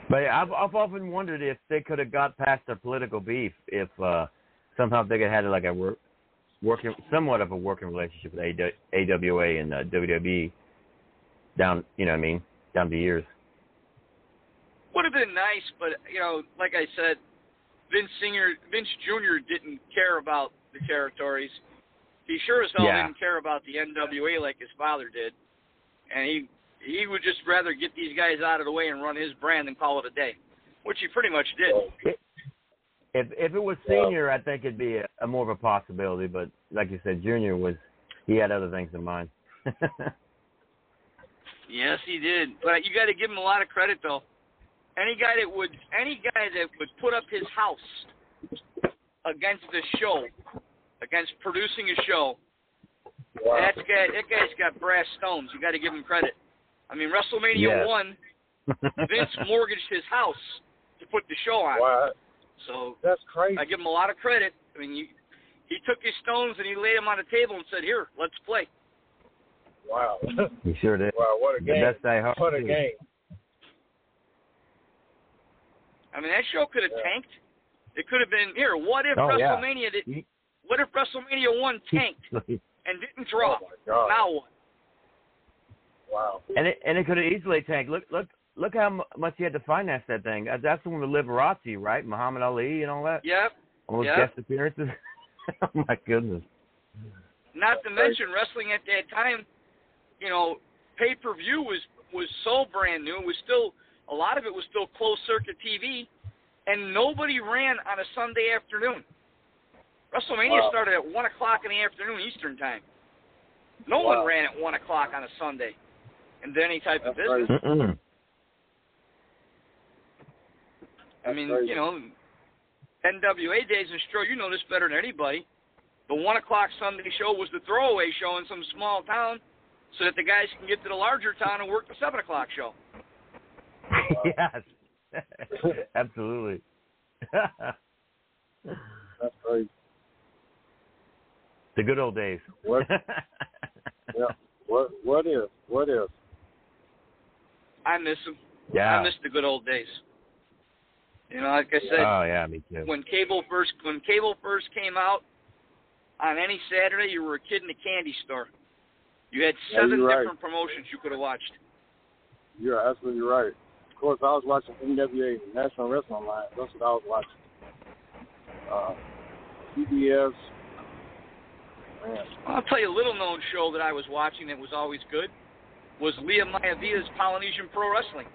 But I've I've often wondered if they could have got past their political beef if uh somehow they could have had like a work, working somewhat of a working relationship with AWA and uh, WWE down you know what I mean down the years. Would have been nice, but you know, like I said, Vince Senior, Vince Jr. didn't care about the territories. He sure as hell Yeah. didn't care about the NWA like his father did, and he he would just rather get these guys out of the way and run his brand than call it a day, which he pretty much did. If if it was senior, I think it'd be a, a more of a possibility. But like you said, junior was he had other things in mind. *laughs* Yes, he did. But you got to give him a lot of credit, though. Any guy that would, any guy that would put up his house against the show, against producing a show, that guy, that guy's got brass stones. You got to give him credit. I mean, WrestleMania Yes. one, *laughs* Vince mortgaged his house to put the show on. Wow. So that's crazy. I give him a lot of credit. I mean, you, he took his stones and he laid them on the table and said, "Here, let's play." Wow. *laughs* he sure did. Wow, what a The game. best die hard What a too. game. I mean, that show could have tanked. It could have been here. What if Oh, yeah. WrestleMania did? What if WrestleMania one tanked *laughs* and didn't drop? Oh, God. now what? Wow. And it and it could have easily tanked. Look look look how much he had to finance that thing. That's the one with Liberace, right? Muhammad Ali and all that. Yep. All those Yep. guest appearances. *laughs* oh my goodness. Not to mention wrestling at that time. You know, pay per view was was so brand new. It was still a lot of it was still closed circuit TV, and nobody ran on a Sunday afternoon. WrestleMania Wow. started at one o'clock in the afternoon Eastern time. No Wow. one ran at one o'clock on a Sunday, and any type of business. Mm-mm. I mean, crazy. you know, NWA days, and Stro, you know this better than anybody. The one o'clock Sunday show was the throwaway show in some small town, so that the guys can get to the larger town and work the seven o'clock show. *laughs* yes. *laughs* Absolutely. That's crazy. the good old days. What? *laughs* Yeah. What? What is? What is? I miss them. Yeah. I miss the good old days. You know, like I said, oh yeah, me too. when cable first when cable first came out, on any Saturday you were a kid in a candy store. You had seven you're right. different promotions you could have watched. You're absolutely right. Of course, I was watching NWA National Wrestling Alliance. That's what I was watching. Uh, CBS. Man, I'll tell you a little known show that I was watching that was always good was Lia Maivia's Polynesian Pro Wrestling.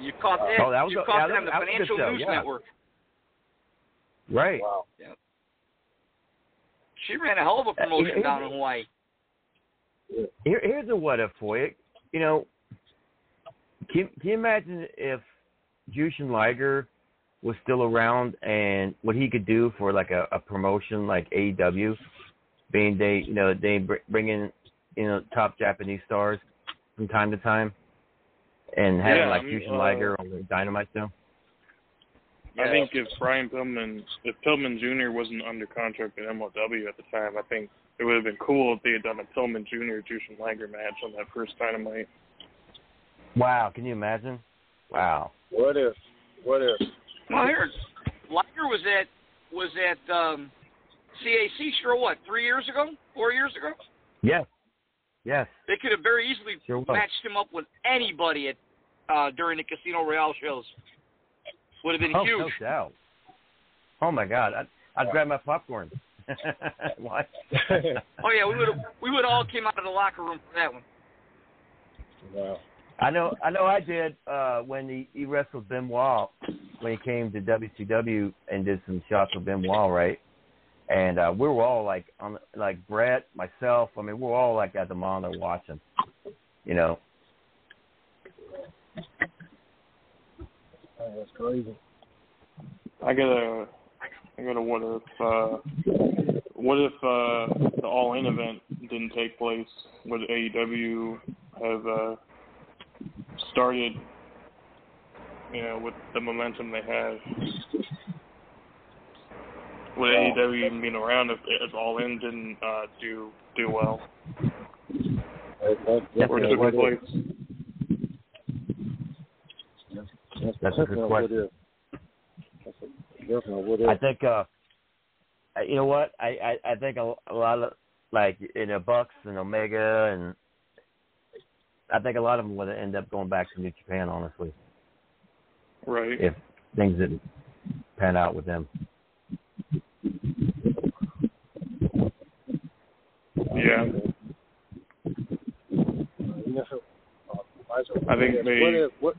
You caught that. Oh, that was you a- caught yeah, that on the that was a good Financial News yeah. Network. Right. wow. She ran a hell of a promotion Uh, down in Hawaii. Here, here's a what if for you. You know, can, can you imagine if Jushin Liger was still around and what he could do for like a, a promotion like AEW, being they, you know, they br- bring in, you know, top Japanese stars from time to time, and having Yeah, like I mean, Jushin uh, Liger on the Dynamite show. I think if Brian Pillman, if Pillman Jr. wasn't under contract at MLW at the time, I think it would have been cool if they had done a Pillman Jr. Jushin Liger match on that first Dynamite. Wow, can you imagine? Wow. What if? What if? Well, here, Liger was at was at um, CAC for what three years ago, four years ago. Yes. Yes. They could have very easily Sure matched him up with anybody at uh, during the Casino Royale shows. Would have been oh, huge. no doubt. Oh my God, I'd, I'd grab my popcorn. *laughs* what? *laughs* Oh yeah, we would have we would all came out of the locker room for that one. Wow. I know, I know, I did uh, when he, he wrestled Benoit when he came to WCW and did some shots with Benoit, right? And uh, we were all like, on like Brett, myself. I mean, we we're all like at the monitor watching. You know, Oh, that's crazy. I got a, I got a what if, uh, what if uh, the All In event didn't take place? Would AEW have uh, started, you know, with the momentum they have? Would AEW even be around if, if All In didn't uh, do do well? That, that, Or that's took what place? it is. That's, That's a good question. it is. That's a- definitely what it is. I think uh you know what I I, I think a, a lot of like you know Bucks and Omega and I think a lot of them would end up going back to New Japan honestly Right. if things didn't pan out with them. Yeah. I think they- What if, what,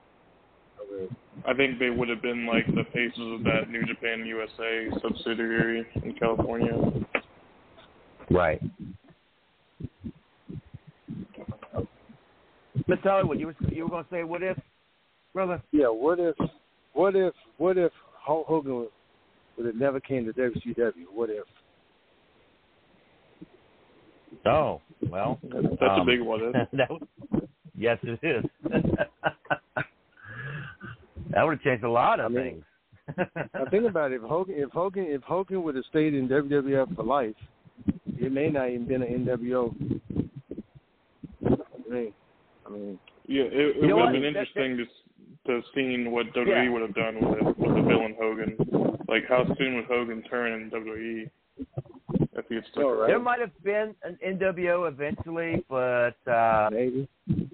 okay. I think they would have been like the faces of that New Japan USA subsidiary in California. Right. Miss Hollywood, you were you were gonna say what if, brother? Yeah, what if, what if, what if Hulk Hogan would, would have never came to WCW? What if? Oh, well, That's a um, big what if. *laughs* that was, yes, it is. *laughs* that would have changed a lot of I mean, things. Now think about it. If Hogan, if Hogan, if Hogan would have stayed in WWF for life, it may not even been an NWO. I mean, I mean, Yeah, it, it would have been That- interesting to s- to have seen what WWE Yeah. would have done with it, with the villain Hogan. Like how soon would Hogan turn in WWE if he had stuck around? There might have been an NWO eventually, but uh, maybe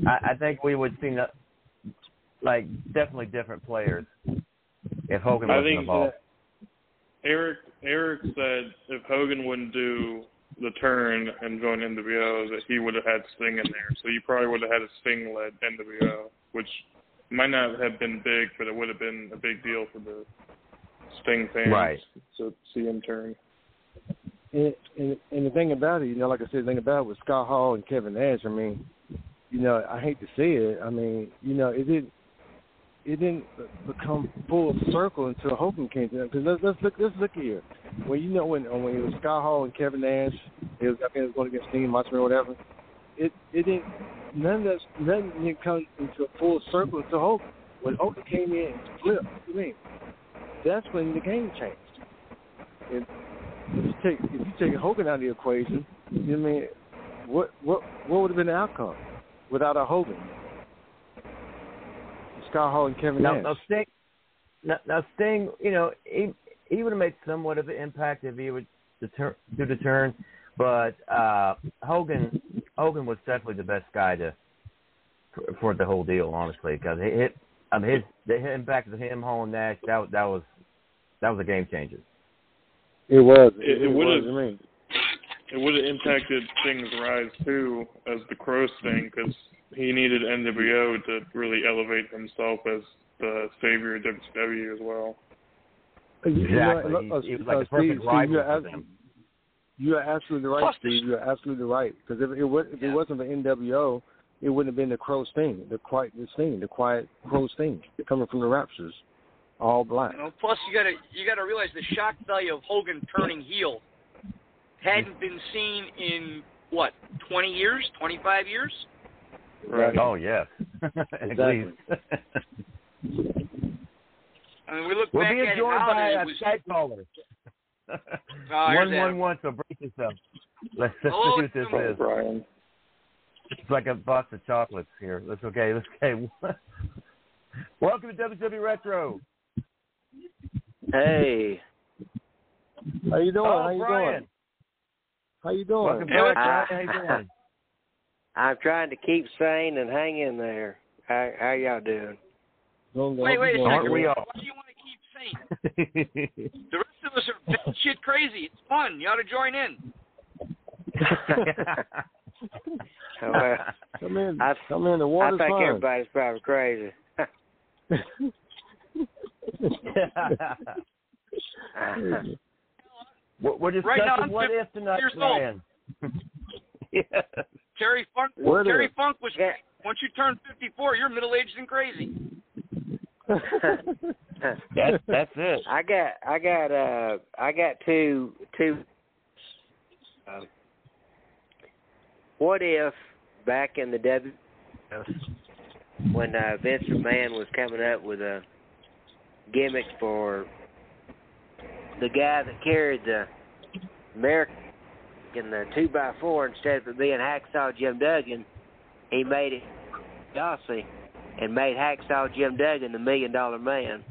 I, I think we would see no, like definitely different players if Hogan I wasn't think involved. Eric Eric said if Hogan wouldn't do the turn and join NWO, that he would have had Sting in there. So you probably would have had a Sting led NWO, which might not have been big, but it would have been a big deal for the Sting fans Right. to see him turn. and, and and the thing about it, you know, like I said, the thing about it with Scott Hall and Kevin Nash. I mean, you know, I hate to say it. I mean, you know, it didn't. It didn't become full circle until Hogan came to them. Because let's, let's look. Let's look here. When you know when when it was Scott Hall and Kevin Nash, it was I think it was going against Sting, Macho or whatever. It it didn't. None of that. None didn't come into a full circle until Hogan. When Hogan came in and flipped, you mean? That's when the game changed. And if you take if you take Hogan out of the equation, you know I mean what what what would have been the outcome without a Hogan? Scott Hall and Kevin Now, Nash. now Sting, now, now Sting, you know, he he would have made somewhat of an impact if he would deter, do the turn, but uh, Hogan Hogan was definitely the best guy to for, for the whole deal, honestly, because he hit. I mean, his the impact of him, Hall and Nash, that that was that was a game changer. It was. It, It, it would have. I mean, It would have impacted Sting's rise too as the Crow Sting because he needed NWO to really elevate himself as the savior of WCW as well. you know, Exactly. uh, He- he was like uh, the perfect Steve, Steve, rival you're, for abs- them. you're absolutely right, Plus- Steve. You're absolutely right. Because if it was, if it wasn't for NWO, it wouldn't have been the Crow Sting, the quiet the Sting, the quiet Crow Sting coming from the Raptors, all black. You know, plus you gotta you gotta realize the shock value of Hogan turning heel hadn't been seen in what twenty years, twenty five years. Right. Oh yeah. *laughs* Exactly. I mean, we look we'll back be at joined by a it was Skype caller. Oh, here's one Adam. one one. So brace yourself. Let's, let's Hello, oh, see what this Adam. is. Brian. It's like a box of chocolates here. That's okay. That's *laughs* okay. Welcome to WCW Retro. Hey, How you doing? Oh, How you Brian. doing? How you doing? Welcome back, what's- Brian. How you doing? *laughs* I'm trying to keep sane and hang in there. How how y'all doing? Wait, wait a don't go- Aren't second. we Why all? Do you want to keep sane? The rest of us are shit crazy. It's fun. You ought to join in. *laughs* Oh, well, Come in. I- come in. The water's I think fine. everybody's probably crazy. *laughs* We're we're Right now, I'm what if tonight, years old. Brian. *laughs* yeah. Terry Funk Funk. What Terry if- Funk was. Yeah. Once you turn 54, you're middle aged and crazy. *laughs* That's that's it. I got I got uh I got two two uh, what if back in the W when uh, Vince McMahon was coming up with a gimmick for the guy that carried the American in the two by four instead of it being Hacksaw Jim Duggan, he made it Dossie and made Hacksaw Jim Duggan the million dollar man.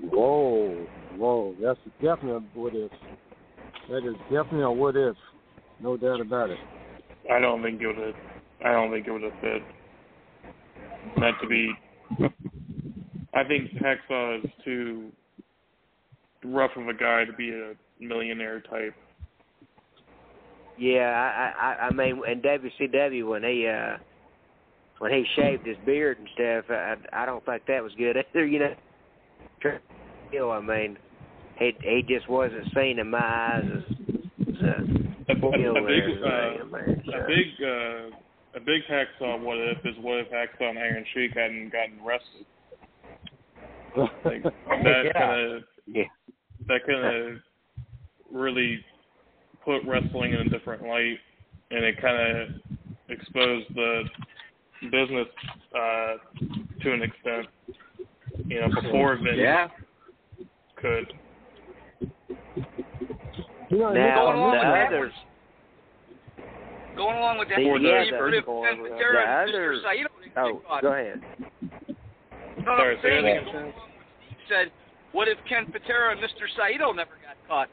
Whoa, whoa, that's definitely a what if. That is definitely a what if, no doubt about it. I don't think it would have. I don't think it would have fit. Not to be. I think Hacksaw is too rough of a guy to be a millionaire type. Yeah, I I I mean in WCW when he uh when he shaved his beard and stuff, I I don't think that was good either. You know, you know, I mean, he he just wasn't seen in my eyes as, as a A, a, a big, uh, I mean, so. a big, uh, a big hacksaw. What if is what if Hacksaw and Iron Sheik hadn't gotten arrested? *laughs* Like that Yeah. kind of Yeah. that kind of really put wrestling in a different light, and it kind of exposed the business uh, to an extent. You know, before Vince Yeah. could. You know, Now going along the with that, others, Going along with that, The- what yeah, if the- the Ken Patera and Mr. Saito oh, go ahead. No, no, Sorry, saying that is, again. he said, what if Ken Patera and Mr. Saito never got caught?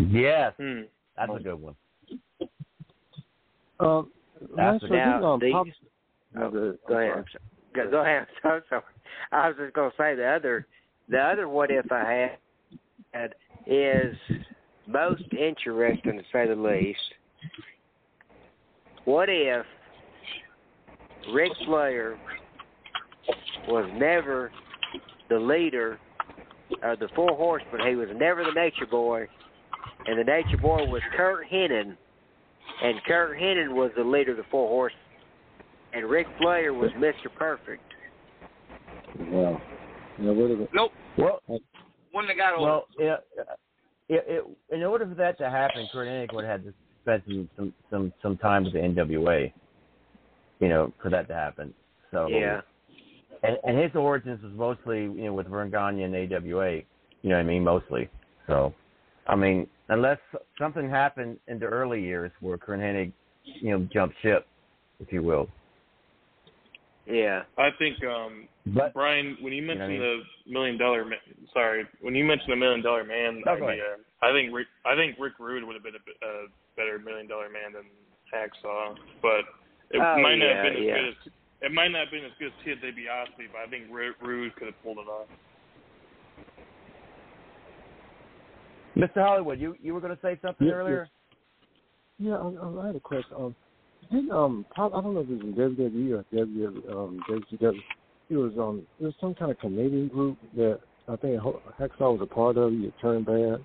Yes, Hmm. that's a good one. Um, That's Now, Pop- Oh, go ahead. go ahead. I'm Go, go ahead. I'm so sorry. *laughs* I was just going to say the other, the other what if I had, is most interesting to say the least. What if Ric Flair was never the leader of the Four Horsemen? He was never the Nature Boy, and the Nature Boy was Curt Hennig, and Curt Hennig was the leader of the Four Horsemen and Rick Flair was Mr. Perfect. Wow. Yeah, what is it? Nope. Well, One that got over. well, it, it, it, in order for that to happen, Curt Hennig would have had to spend some some some, some time with the NWA. You know, for that to happen. So Yeah. and, and his origins was mostly you know with Verne Gagne and AWA. You know what I mean? Mostly. So, I mean, unless something happened in the early years where Curt Hennig, you know, jumped ship, if you will. Yeah. I think um But Brian, when you know I mentioned mean? the million dollar man, sorry, when you mentioned the million dollar man No, idea, I think Rick, I think Rick Rude would have been a, a better million dollar man than Hacksaw, but it Oh, might not yeah, have been as yeah. good as it might not have been as good as Ted DiBiase, but I think Rude could have pulled it off. Mr. Hollywood, you you were going to say something Yeah, earlier? Yeah, I, I had a question. Um, did um, Pop, I don't know if it was in WWE or WWE, um, WCW. It was um, it was some kind of Canadian group that I think Ho- was a part of. He had turned bad.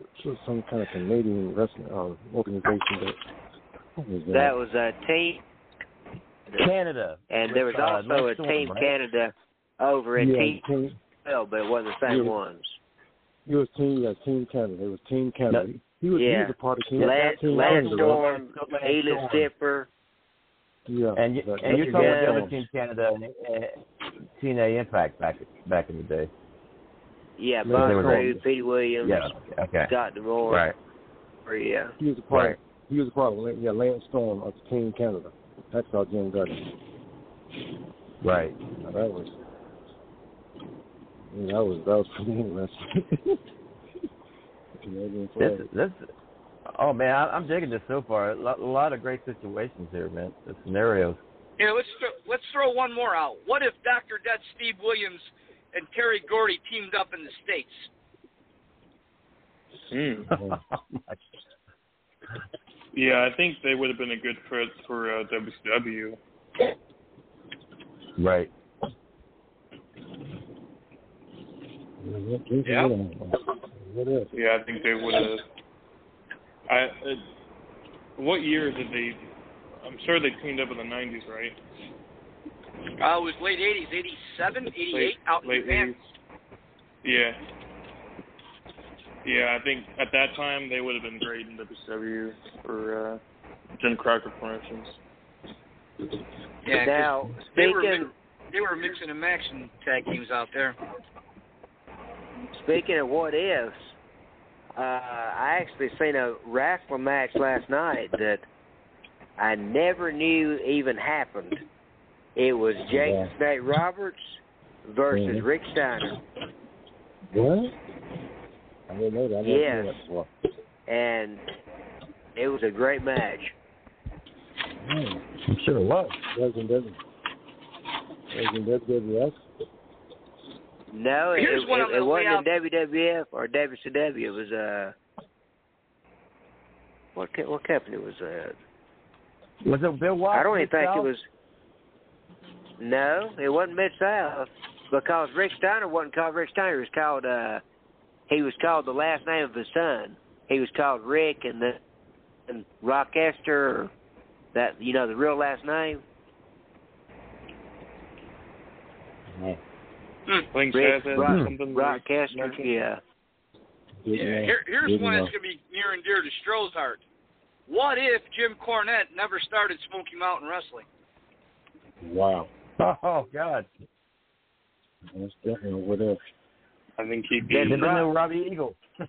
It was some kind of Canadian wrestling um, organization that. Was that? That was a team, Canada. and there was Uh, also a Team right? Canada over in yeah, Team team, well, but it wasn't the same Yeah. ones. It was team, yeah, Team Canada. It was Team Canada. No. He was, he was a part of Team, Lance, team Lance Storm, Lance Elix Skipper. Yeah, And you, that- and you're Mr. talking about the other Team Canada and uh, TNA Impact back back in the day. Yeah, Yeah, Bob they were Crew, all- Petey Williams, Yeah. Okay. Scott D'Amore. Right. Yeah. He was a part. Right. He was a part of yeah, Lance Storm of Team Canada. That's how Jim Duggan. Right. Now, that was yeah, that was that was pretty interesting. *laughs* Canadian This flag. this. Oh man, I, I'm digging this so far. A lot, a lot of great situations here, man. The scenarios. Yeah, let's throw, let's throw one more out. What if Dr. Death, Steve Williams, and Terry Gordy teamed up in the states? *laughs* Oh, Yeah, I think they would have been a good fit for uh, WCW. right. Yeah. What is? Yeah, I think they would have. I uh, what year did they? I'm sure they cleaned up in the '90s, right? Uh, it was late 80s, 87, 88, Late- out in late Japan. 80s. Yeah. Yeah, I think at that time they would have been great in WCW for uh, Jim Crockett Promotions. Yeah, 'cause Now, they were they were mixing and matching tag teams out there. Speaking of what ifs, uh, I actually seen a wrestling match last night that I never knew even happened. It was Jake Yeah. Snake Roberts versus Mhm. Rick Steiner, What? I didn't know that. I never Yes. knew that before. and it was a great match. Hmm. I'm sure it was. Was in W. Was in WWF. No, it, Here's it, what I'm it, wasn't in WWF or WCW. It was uh, what co- what company was that? Was it Bill Watts? I don't even think it was. No, it wasn't Mid South because Rick Steiner wasn't called Rick Steiner. He was called uh, he was called the last name of his son. He was called Rick, and the and Rochester. Or that you know the real last name. I think Rick Chaz had Rock, something. Rochester. Yeah. Yeah. Here, here's one that's going to be near and dear to Stroh's heart. What if Jim Cornette never started Smoky Mountain Wrestling? Wow. *laughs* Oh God! That's definitely what if. I think he'd be. They didn't know Robbie Eagle. *laughs*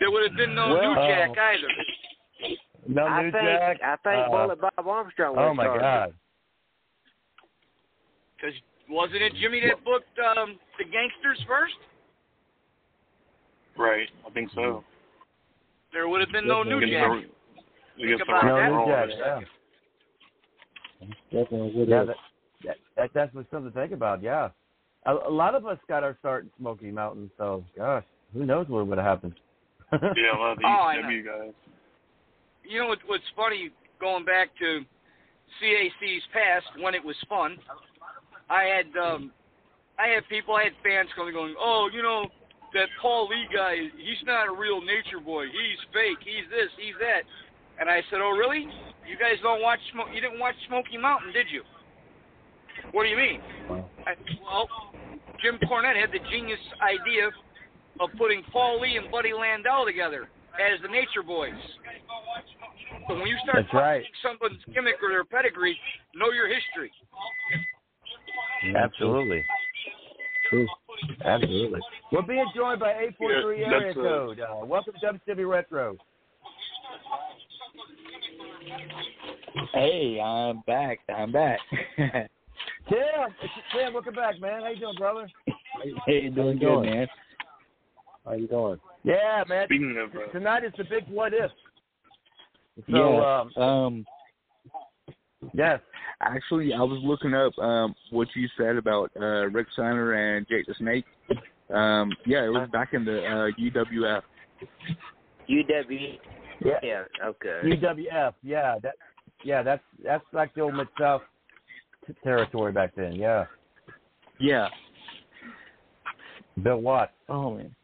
There would have been no Well- New Jack Oh. either. no I New think Jack. I think uh, Bullet Bob Armstrong. Oh was my started. God! Because wasn't it Jimmy that booked um, the Gangsters first? Right, I think so. There would have been no New Against Jack. the- against about Rock that. No New Jack. Yeah. Definitely what Yeah, that, that, that that's what's something to think about. Yeah, a, a lot of us got our start in Smoky Mountain, so gosh, who knows what would have happened. *laughs* Yeah, a lot of the Oh, I ECW guys. You know what, what's funny? Going back to CAC's past when it was fun, I had um, I had people, I had fans coming going, oh, you know that Paul Lee guy, he's not a real nature boy. He's fake. He's this. He's that. And I said, oh, really? You guys don't watch? You didn't watch Smoky Mountain, did you? What do you mean? I, well, Jim Cornette had the genius idea of putting Paul Lee and Buddy Landel together as the Nature Boys. So when you start That's right. someone's gimmick or their pedigree, know your history. Absolutely. True. Absolutely. We're being joined by 843 Yeah, area that's, code. Uh, welcome to WCW Retro. Hey, I'm back. I'm back. *laughs* Tim, it's Tim, welcome back, man. How you doing, brother? hey, doing How you good, doing? man. How you doing? Yeah, man. Speaking of, uh, Tonight is the big what if. So, yeah. um, um, yes. Actually, I was looking up um what you said about uh Rick Steiner and Jake the Snake. Um, yeah, it was back in the uh UWF. UW. Yeah. Yeah. Okay. UWF, yeah, that, yeah, that's that's like the old Mid South t- territory back then. Yeah, Yeah. Bill Watts. Oh man.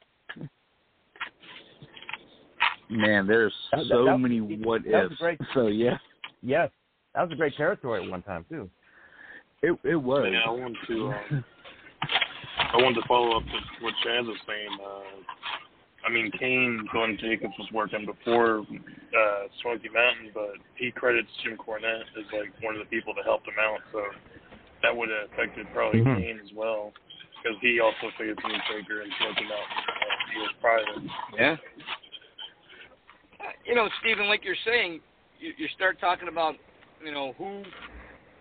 Man, there's That- that- so that- many what that was ifs. great. So yeah, Yes, that was a great territory at one time too. it it was. yeah, I want to. Uh, I wanted to follow up to what Chaz was saying. Uh, I mean, Kane, Glenn Jacobs was working before uh, Smoky Mountain, but he credits Jim Cornette as like one of the people that helped him out. So that would have affected probably Mhm. Kane as well, because he also faced Undertaker in Smoky Mountain uh, years prior. Yeah. You know, Stephen, like you're saying, you, you start talking about, you know, who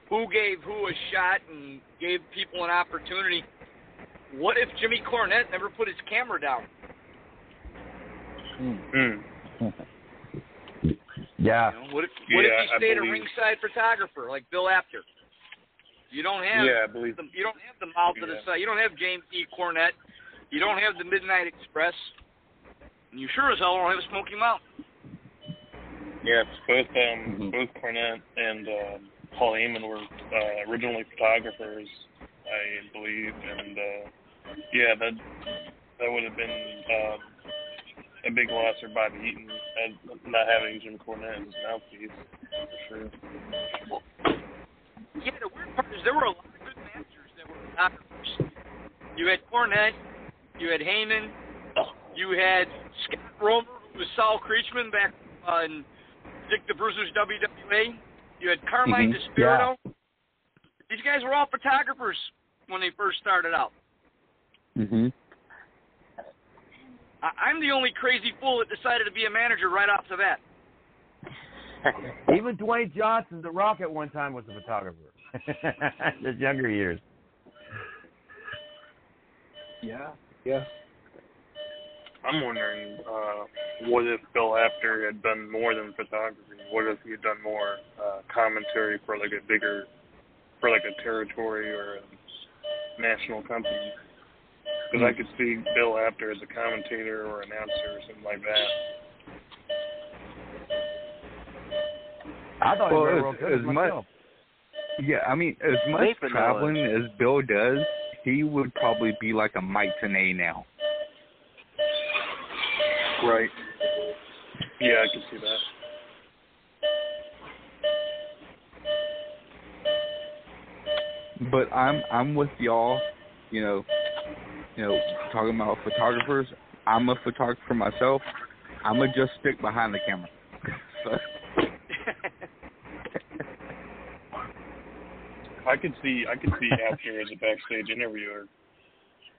who gave who a shot and gave people an opportunity. What if Jimmy Cornette never put his camera down? Mm. *laughs* Yeah, You know, what if what Yeah, if he stayed a ringside photographer like Bill Apter? You don't have Yeah, I believe. the, you don't have the mouth of the South. You don't have James E. Cornette. You don't have the Midnight Express. And you sure as hell don't have Smoky Mountain. Yeah, both um Mhm. both Cornette and um, Paul Heyman were uh, originally photographers, I believe, and uh, yeah, that that would have been um, a big loss for Bobby Eaton and not having Jim Cornette as his mouthpiece for sure. Yeah, the weird part is there were a lot of good managers that were photographers. You had Cornette, you had Heyman, you had Scott Romer, who was Saul Creechman back on Dick the Bruiser's WWA. You had Carmine Mhm. Despirito. These guys were all photographers when they first started out. Mhm. I- I'm the only crazy fool that decided to be a manager right off the bat. *laughs* Even Dwayne Johnson, The Rock, at one time was a photographer. *laughs* His younger years. Yeah. Yeah. I'm wondering, uh, what if Bill Apter had done more than photography? What if he had done more uh, commentary for like a bigger, for like a territory or a national company? Because I could see Bill Apter as a commentator or announcer or something like that. I thought well, he was as, real good as as much, yeah, I mean, as much Nathan traveling as Bill does, he would probably be like a Mike Tenay now. Right. Yeah, I can see that. But I'm I'm with y'all, you know, you know, talking about photographers. I'm a photographer myself. I'm gonna just stick behind the camera. So, *laughs* I could see I could see Apter as a backstage interviewer.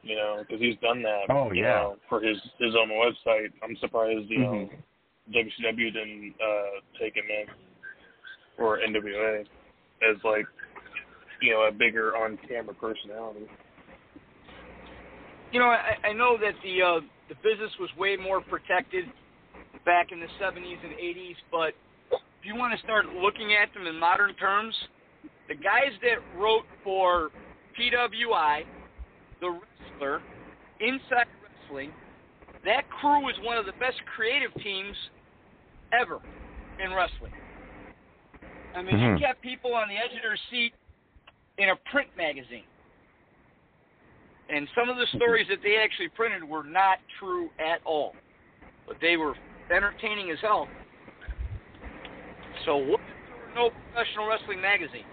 You know, because he's done that. Oh, you yeah. know, for his his own website. I'm surprised you know Mhm. WCW didn't uh, take him in or NWA as like you know a bigger on camera personality. You know, I, I know that the uh, the business was way more protected back in the 70s and 80s, but if you want to start looking at them in modern terms, the guys that wrote for PWI, The Wrestler, Inside Wrestling, that crew was one of the best creative teams ever in wrestling. I mean, Mhm. you kept people on the edge of their seat in a print magazine. And some of the stories that they actually printed were not true at all. But they were entertaining as hell. So what if there were no professional wrestling magazines?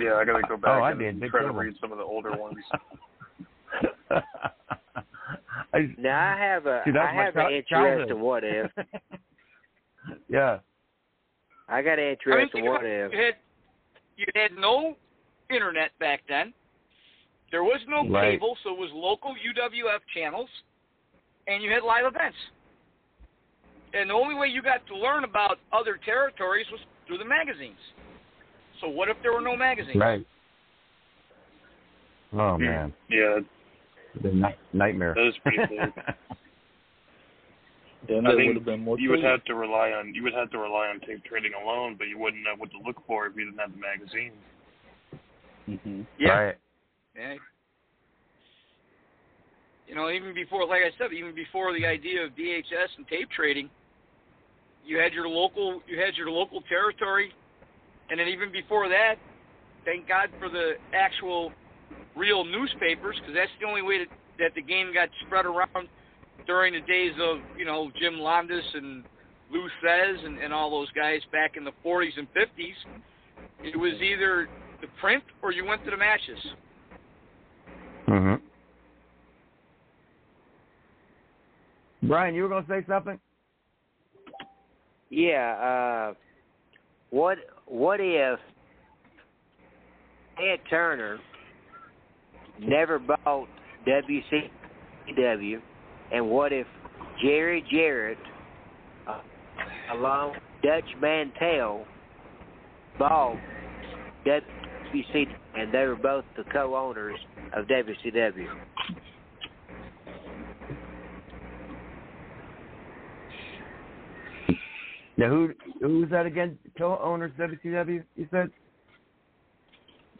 Yeah, I gotta go oh, back Oh, I'd be in and big try to read some of the older ones. *laughs* I, *laughs* Now I have a See, that's I my have chi- an childhood. interesting what if. *laughs* yeah. I got an I mean, interesting what about if. You had, you had no internet back then. There was no Right. cable, so it was local UWF channels, and you had live events. And the only way you got to learn about other territories was through the magazines. So what if there were no magazines? Right. Oh man, Yeah, the night- nightmare. that is pretty big. Then I think would have been more. you would have to rely on you would have to rely on tape trading alone, but you wouldn't know what to look for if you didn't have the magazine. Mm-hmm. Yeah. Right. Yeah. You know, even before, like I said, even before the idea of VHS and tape trading, you had your local, you had your local territory, and then even before that, thank God for the actual real newspapers, because that's the only way that, that the game got spread around during the days of, you know, Jim Londos and Lou Thesz and, and all those guys back in the 40s and 50s. It was either the print or you went to the matches. hmm Brian, you were going to say something? Yeah, uh what what if Ted Turner never bought WCW and what if Jerry Jarrett uh, along Dutch Mantell bought WC and they were both the co-owners of WCW. Now, who who's that again? Co-owners WCW? You said.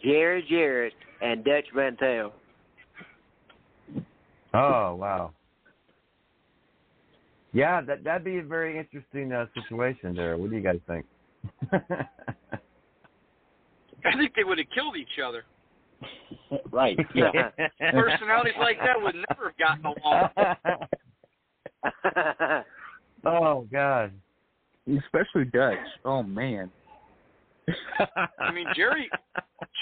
Jerry Jarrett and Dutch Mantell. Oh wow. Yeah, that that'd be a very interesting uh, situation there. What do you guys think? I think they would have killed each other. *laughs* right. Yeah. *laughs* Personalities like that would never have gotten along. *laughs* Oh God. Especially Dutch. Oh man. *laughs* I mean, Jerry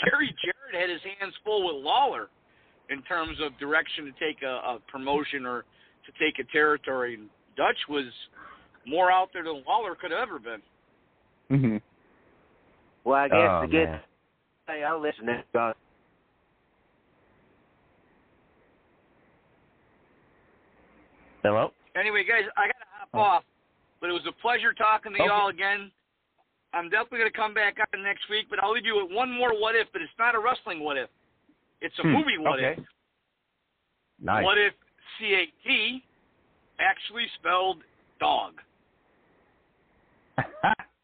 Jerry Jarrett had his hands full with Lawler in terms of direction to take a, a promotion or to take a territory. Dutch was more out there than Lawler could have ever been. Mhm. Well, I guess Oh, to get man. hey, I'll listen to that. Hello. Anyway, guys, I gotta hop off, but it was a pleasure talking to Okay. y'all again. I'm definitely gonna come back on next week, but I'll leave you with one more what if, but it's not a wrestling what if. It's a Hmm, movie what okay. if. Nice. What if CAT actually spelled dog? *laughs*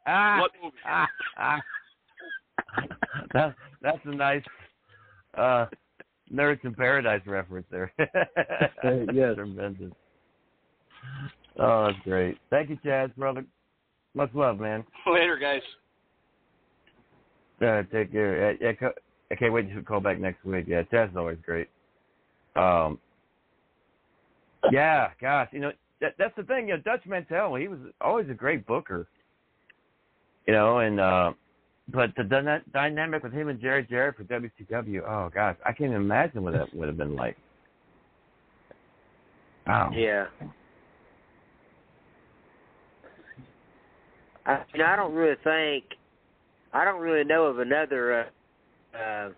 What movie? *laughs* that, that's a nice uh, Nerds in Paradise reference there. *laughs* yes. Tremendous. Oh, that's great. Thank you, Chaz, brother. Much love, man. *laughs* Later, guys. Uh, take care. Yeah, I can't wait to call back next week. Yeah, Chaz is always great. Um, yeah, gosh, you know that, that's the thing. You know, Dutch Mantell, he was always a great booker. You know, and uh, but the dyna- dynamic with him and Jerry Jarrett for WCW, oh gosh, I can't even imagine what that would have been like. Wow. Yeah. I, know, I don't really think, I don't really know of another uh, uh,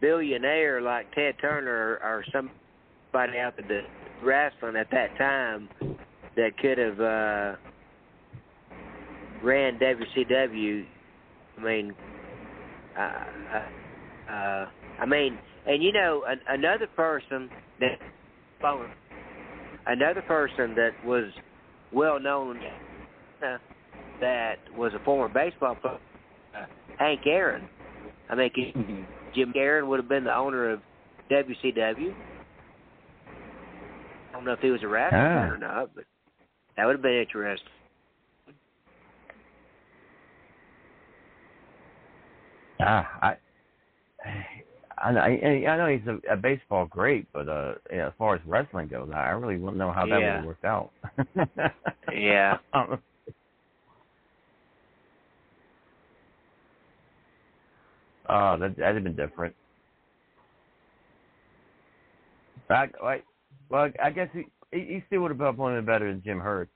billionaire like Ted Turner or, or somebody out there wrestling at that time that could have uh, ran WCW. I mean, uh, uh, uh, I mean, and you know, an, another person that another person that was well known uh, that was a former baseball player, Hank Aaron. I mean, could- Jim Aaron would have been the owner of WCW. I don't know if he was a wrestler Ah. or not, but that would have been interesting. Ah, I, I, I, I know he's a, a baseball great, but uh, know, as far as wrestling goes, I really don't know how that would have worked out. *laughs* Yeah. Oh, that that'd have been different. I, I, well, I guess he he, he still would have been playing better than Jim Herd.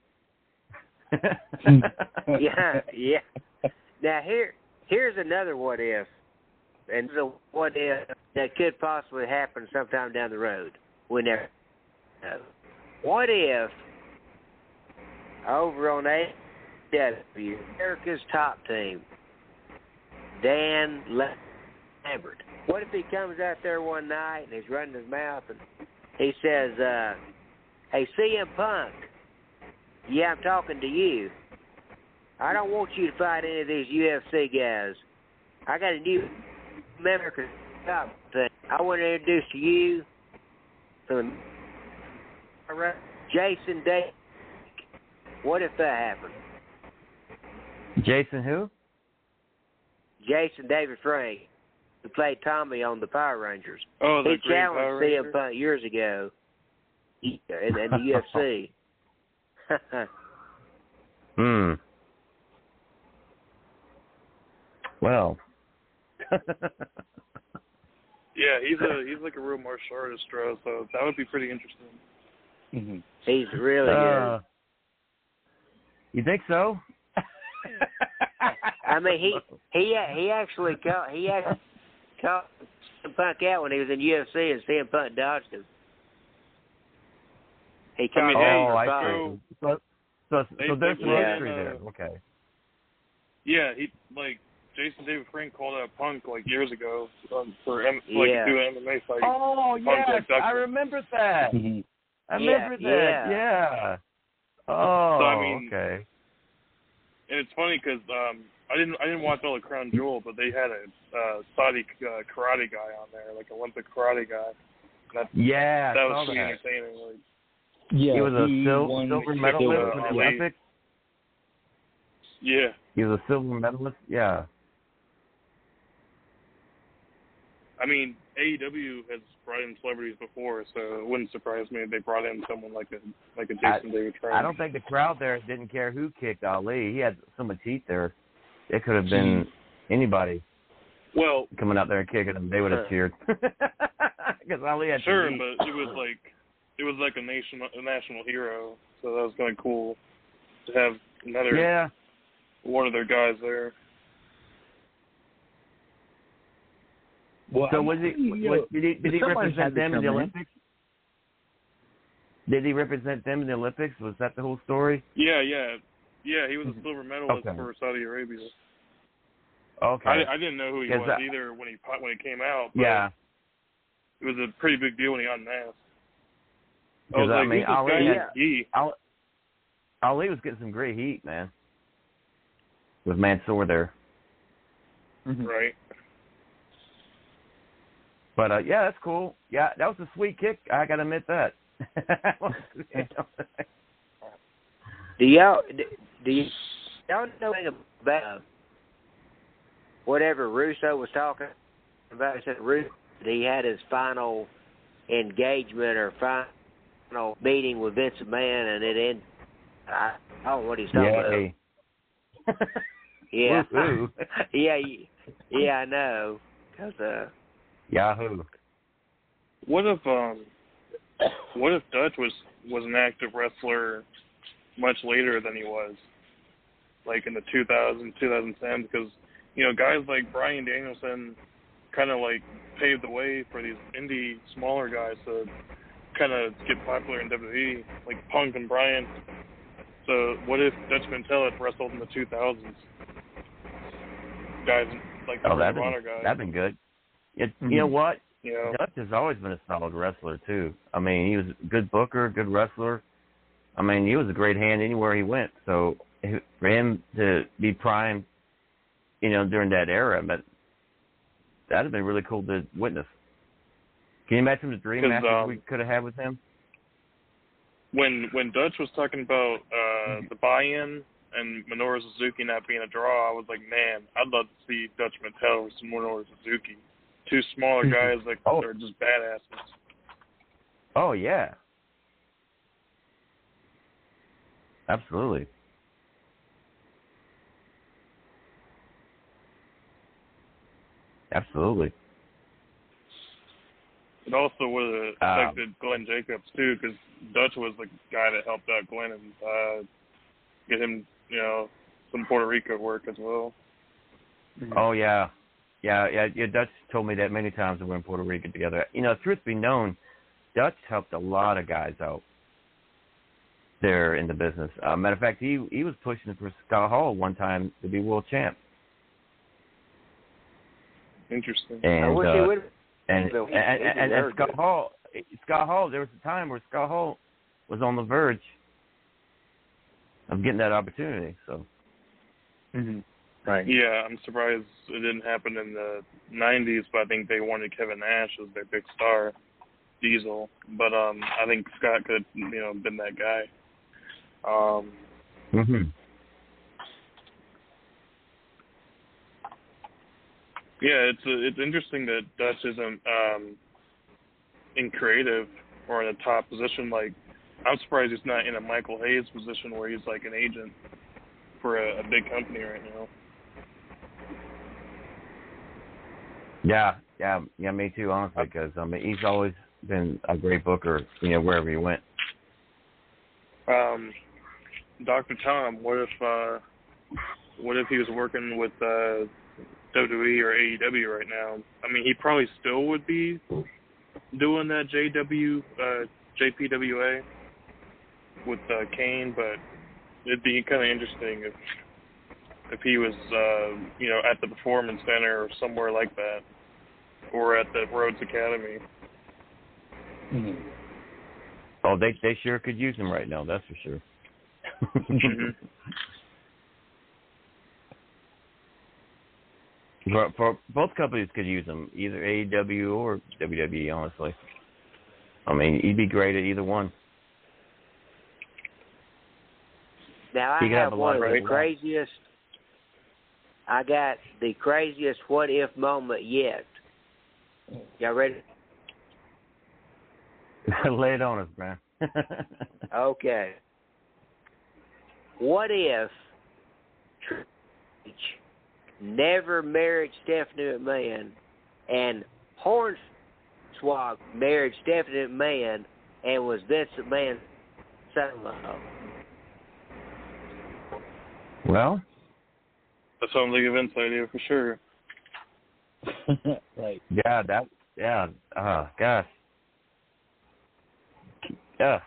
*laughs* yeah, yeah. Now here, here's another what if, and the what if that could possibly happen sometime down the road. We never know. What if over on AEW, America's top team, Dan Lambert. What if he comes out there one night and he's running his mouth and he says, uh, "Hey, CM Punk, yeah, I'm talking to you. I don't want you to fight any of these UFC guys. I got a new American top team. I want to introduce to you some Jason Day. What if that happened? Jason who? Jason David Frank, who played Tommy on the Power Rangers. Oh, the he challenged CM Punk years ago in, in the *laughs* UFC. *laughs* Hmm. Well. *laughs* Yeah, he's a he's like a real martial artist, bro. So that would be pretty interesting. He's really Uh, you think so? I mean, he he he actually caught he actually caught CM Punk out when he was in UFC, and CM Punk dodged him. He caught mean, him hey, for oh, I fighting. see. So, so, They- so there's some brought history uh, there. Okay. Yeah, he like Jason David Frank called out Punk like years ago um, for M- like Yeah. do an MMA fight. Oh Punk, yes, like, I remember that. *laughs* I Yeah, remember that. yeah. Yeah. Oh, So, I mean- okay. And it's funny because um, I didn't I didn't watch all the Crown Jewel, but they had a uh, Saudi uh, karate guy on there, like Olympic karate guy. And that Yeah, that was pretty that. entertaining. Like, Yeah, he was a he sil- silver medalist silver in the Olympics. yeah, He was a silver medalist. Yeah. I mean AEW has brought in celebrities before, so it wouldn't surprise me if they brought in someone like a like a I, Jason David Frank. I don't think the crowd there didn't care who kicked Ali. He had so much heat there. It could have been anybody Well, coming out there and kicking them, They would have cheered. *laughs* Because Ali had sure, some heat. but it was *laughs* like it was like a nation a national hero, so that was kind of cool to have another Yeah. one of their guys there. Well, So I'm was he? pretty, Was, uh, did he? Did he represent them in the come in. Olympics? Did he represent them in the Olympics? Was that the whole story? Yeah, yeah, yeah. He was a silver medalist Okay. for Saudi Arabia. Okay. I, I didn't know who he was I- either when he when he came out. But yeah. it was a pretty big deal when he unmasked. I Because was I mean, Ali, guy? had, He. Ali, Ali was getting some great heat, man. With Mansoor there, Right. but uh yeah, that's cool. Yeah, that was a sweet kick. I gotta admit that. *laughs* *laughs* Do y'all do, do you y'all know anything about whatever Russo was talking about? He said Russo he had his final engagement or final meeting with Vince McMahon, and it ended. I, I don't know what he's talking about. Yay. *laughs* Yeah, *laughs* yeah, yeah. I know. Cause uh, Yahoo. What if um, what if Dutch was was an active wrestler much later than he was, like in the 2000s, 2010s? Because you know, guys like Bryan Danielson kind of like paved the way for these indie smaller guys to kind of get popular in WWE, like Punk and Brian. So what if Dutch Mantell had wrestled in the 2000s? Guys like the Oh, that'd been, guys. that'd been good. It, Mm-hmm. You know what? Know, Dutch has always been a solid wrestler too. I mean, he was a good booker, good wrestler. I mean, he was a great hand anywhere he went. So for him to be prime, you know, during that era, but that'd have been really cool to witness. Can you imagine the dream matches um, we could have had with him? when when Dutch was talking about uh the buy-in and Minoru Suzuki not being a draw, I was like, man, I'd love to see Dutch Mantell versus Minoru Suzuki, two smaller *laughs* guys that Oh. are just badasses. Oh yeah, absolutely. Absolutely. It also would have Um, affected Glenn Jacobs too, because Dutch was the guy that helped out Glenn and uh get him, you know, some Puerto Rico work as well. Oh yeah, yeah, yeah. yeah Dutch told me that many times when we were in Puerto Rico together. You know, truth be known, Dutch helped a lot of guys out there in the business. Uh, matter of fact, he he was pushing for Scott Hall one time to be world champ, Interesting. and I wish uh, he would. and Bill, and, he- and, he and, and Scott it. Hall, Scott Hall. There was a time where Scott Hall was on the verge of getting that opportunity. So Mm-hmm. Right. Yeah, I'm surprised it didn't happen in the '90s, but I think they wanted Kevin Nash as their big star, Diesel. But um, I think Scott could, you know, been that guy. Um, mm-hmm. yeah, it's uh it's interesting that Dutch isn't um, in creative or in a top position. Like, I'm surprised he's not in a Michael Hayes position where he's like an agent for a, a big company right now. Yeah, yeah, yeah, me too, honestly, because mean he's always been a great booker, you know, wherever he went. Um, Doctor Tom, what if uh, what if he was working with uh, WWE or AEW right now? I mean, he probably still would be doing that JW uh, JPWA with uh, Kane, but it'd be kind of interesting if if he was uh, you know at the Performance Center or somewhere like that, or at the Rhodes Academy. Mm-hmm. Oh, they they sure could use him right now, that's for sure. Mhm. for, for both companies could use him, either AEW or WWE. Honestly, I mean, he'd be great at either one. Now I have have one of of the craziest. I got the craziest what if moment yet. Y'all ready? *laughs* Lay it on us, man. *laughs* Okay. What if Triple H never married Stephanie McMahon and Hornswoggle married Stephanie McMahon and was Vince McMahon's son-in-law? well, That sounds like a Vince idea for sure. *laughs* right. yeah, that, yeah, uh, gosh. Yeah,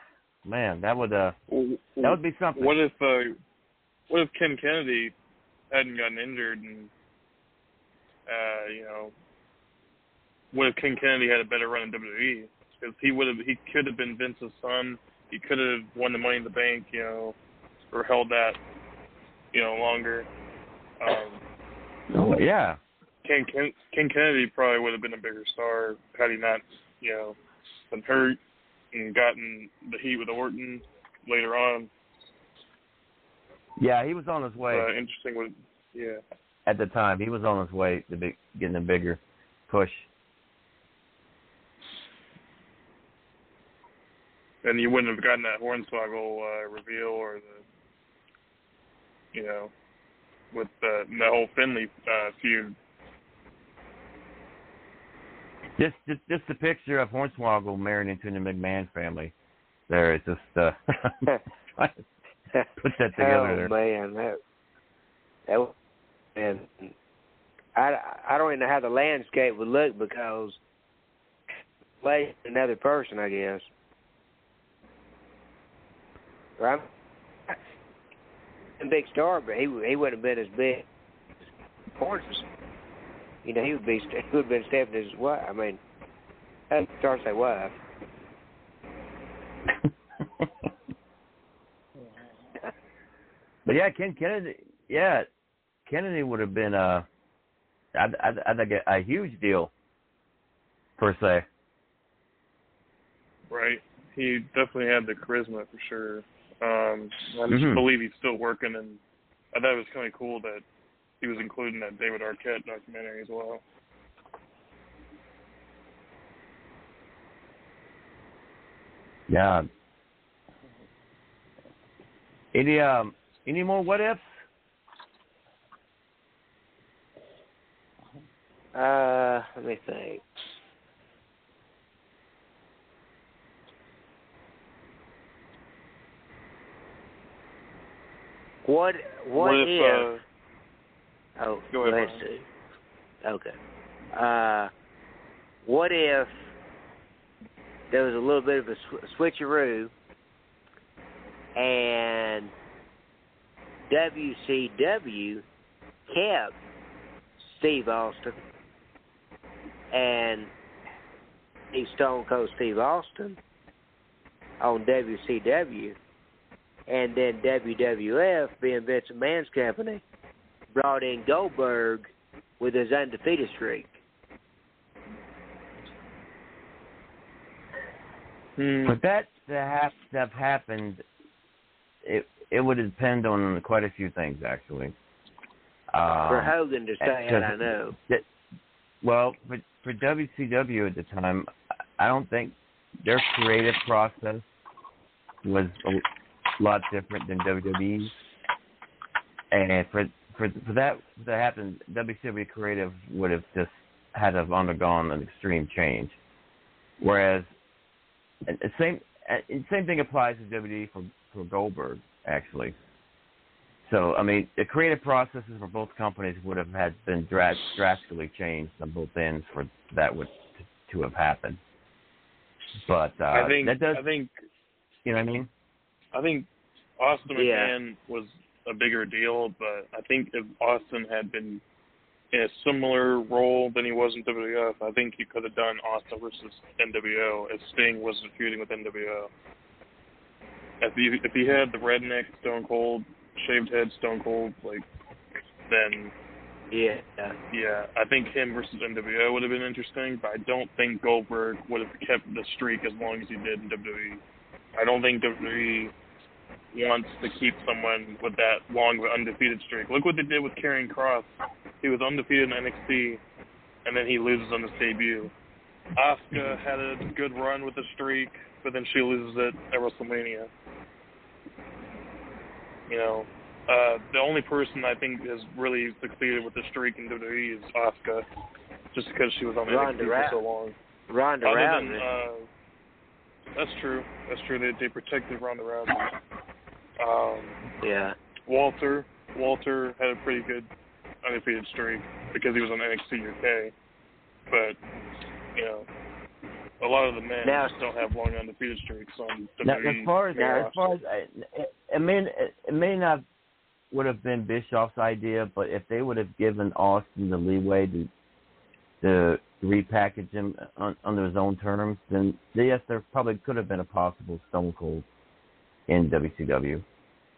man, that would, uh, that would be something. What if uh, what if Ken Kennedy hadn't gotten injured and uh, you know what if Ken Kennedy had a better run in WWE? Because he would have he could have been Vince's son. He could have won the Money in the Bank, you know, or held that, you know, longer. Um, Oh, yeah. Ken, Ken Ken Kennedy probably would have been a bigger star had he not, you know, been hurt and gotten the heat with Orton later on. Yeah, he was on his way Uh, interesting with yeah. at the time. He was on his way to be, getting a bigger push. And you wouldn't have gotten that Hornswoggle uh, reveal or the, you know, with the, the whole Finlay uh, feud. Just, just, just a picture of Hornswoggle married into the McMahon family. There, it's just uh, *laughs* trying to put that *laughs* together. oh there. man, that that and I I don't even know how the landscape would look because play another person, I guess. Right? A big star, but he he wouldn't have been as big as Horses. You know, he would be *laughs* he would have been Stephanie's wife. I mean, that's star say wife. *laughs* But yeah, Ken Kennedy. Yeah, Kennedy would have been uh, I, I, I think a, a huge deal per se. Right. He definitely had the charisma for sure. Um, I just Mhm. believe he's still working, and I thought it was kind of cool that he was included in that David Arquette documentary as well. Yeah. Any um, any more what ifs? Uh, let me think. What what, What if, if? Oh, go ahead, let's see. Okay. Uh, what if there was a little bit of a sw- switcheroo, and WCW kept Steve Austin and Steve Stone Cold Steve Austin on WCW, and then WWF, being Vince McMahon's company, brought in Goldberg with his undefeated streak. For that to have to have happened, it it would depend on quite a few things actually. Um, For Hogan to stay out, I know. that- well, for for WCW at the time, I don't think their creative process was a lot different than WWE's. And for for for that to happen, WCW creative would have just had to have undergone an extreme change. Whereas, and the same and same thing applies to WWE for for Goldberg actually. So I mean, the creative processes for both companies would have had been dra- drastically changed on both ends for that would to, to have happened. But uh, I think that does, I think you know what I mean? I think Austin Yeah. McMahon was a bigger deal, but I think if Austin had been in a similar role than he was in WWF, I think he could have done Austin versus NWO if Sting wasn't feuding with NWO. If he if he had the redneck Stone Cold, shaved head Stone Cold, like then Yeah. yeah, I think him versus NWO would have been interesting, but I don't think Goldberg would have kept the streak as long as he did in WWE. I don't think WWE wants to keep someone with that long undefeated streak. Look what they did with Karrion Kross. He was undefeated in NXT, and then he loses on his debut. Asuka had a good run with the streak, but then she loses it at WrestleMania. You know, uh, the only person I think has really succeeded with the streak in WWE is Asuka, just because she was on Ronda NXT for so long. Ronda Other Rousey. than, uh, that's true. That's true. They they protected Ronda Rousey. Um, yeah. Walter Walter had a pretty good undefeated streak because he was on NXT UK. But you know, a lot of the men Now- just don't have long undefeated streaks on Now, WWE. as far as roster. as far as it, it may it, it may not would have been Bischoff's idea, but if they would have given Austin the leeway to to repackage him on, under his own terms, then yes, there probably could have been a possible Stone Cold in WCW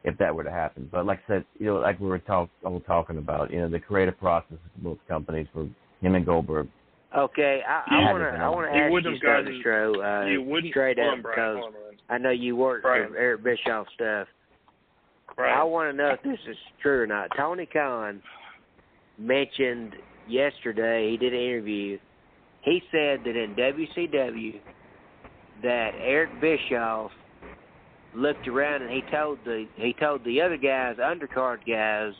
if that were to happen. But like I said, you know, like we were talk, all talking about, you know, the creative process of both companies for him and Goldberg. Okay, I, I want to to I want to ask wouldn't you have something, gotten- Stro, uh, he wouldn't- straight hold up because hold on, Brian. I know you work Brian. for Eric Bischoff stuff. I want to know if this is true or not. Tony Khan mentioned yesterday he did an interview. He said that in WCW that Eric Bischoff looked around and he told the he told the other guys, undercard guys,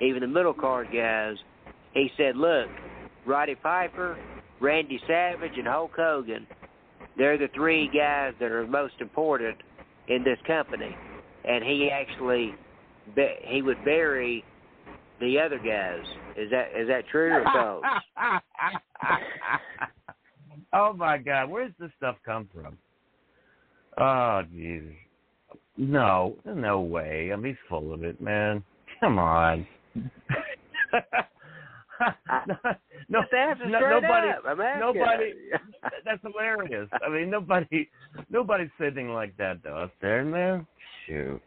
even the middle card guys, he said, "Look, Roddy Piper, Randy Savage, and Hulk Hogan, they're the three guys that are most important in this company." And he actually he would bury the other guys. Is that is that true or false? *laughs* oh my God, where does this stuff come from? Oh Jesus, no, no way. I mean, he's full of it, man. Come on. *laughs* *laughs* no, answer no, nobody. I'm nobody. *laughs* That's hilarious. I mean, nobody, nobody said anything like that though up there, man. Shoot,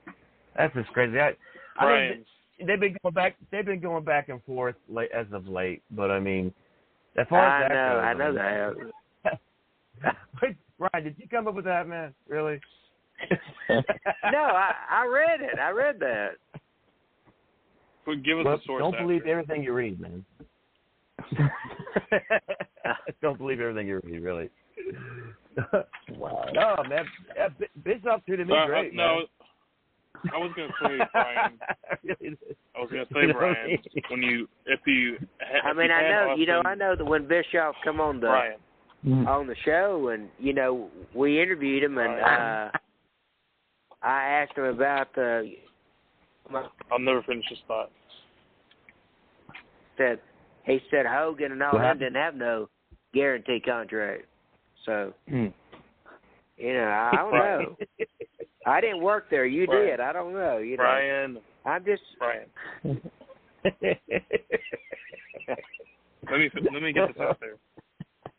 that's just crazy. I, I mean, they've been going back. They've been going back and forth late, as of late. But I mean, as far I as that know, goes, I know Wait, Ryan, did you come up with that, man? Really? *laughs* no, I I read it. I read that. But give us Well, a source. don't after. believe everything you read, man. *laughs* don't believe everything you read, really. wow. No, man. Yeah, B- Bischoff treated me Uh, uh, great, no, man. I was gonna say, Brian. *laughs* I was gonna say, You Brian, me. when you if you I mean, I know you know I know that when Bischoff come on the Brian. on the show and you know we interviewed him and uh I asked him about the I'll never finish this thought. said he said Hogan and all What them didn't have no guarantee contract. So Hmm. you know I don't know. *laughs* I didn't work there. You Brian. did. I don't know. You know. Brian, I'm just Brian. *laughs* Let me let me get this out there.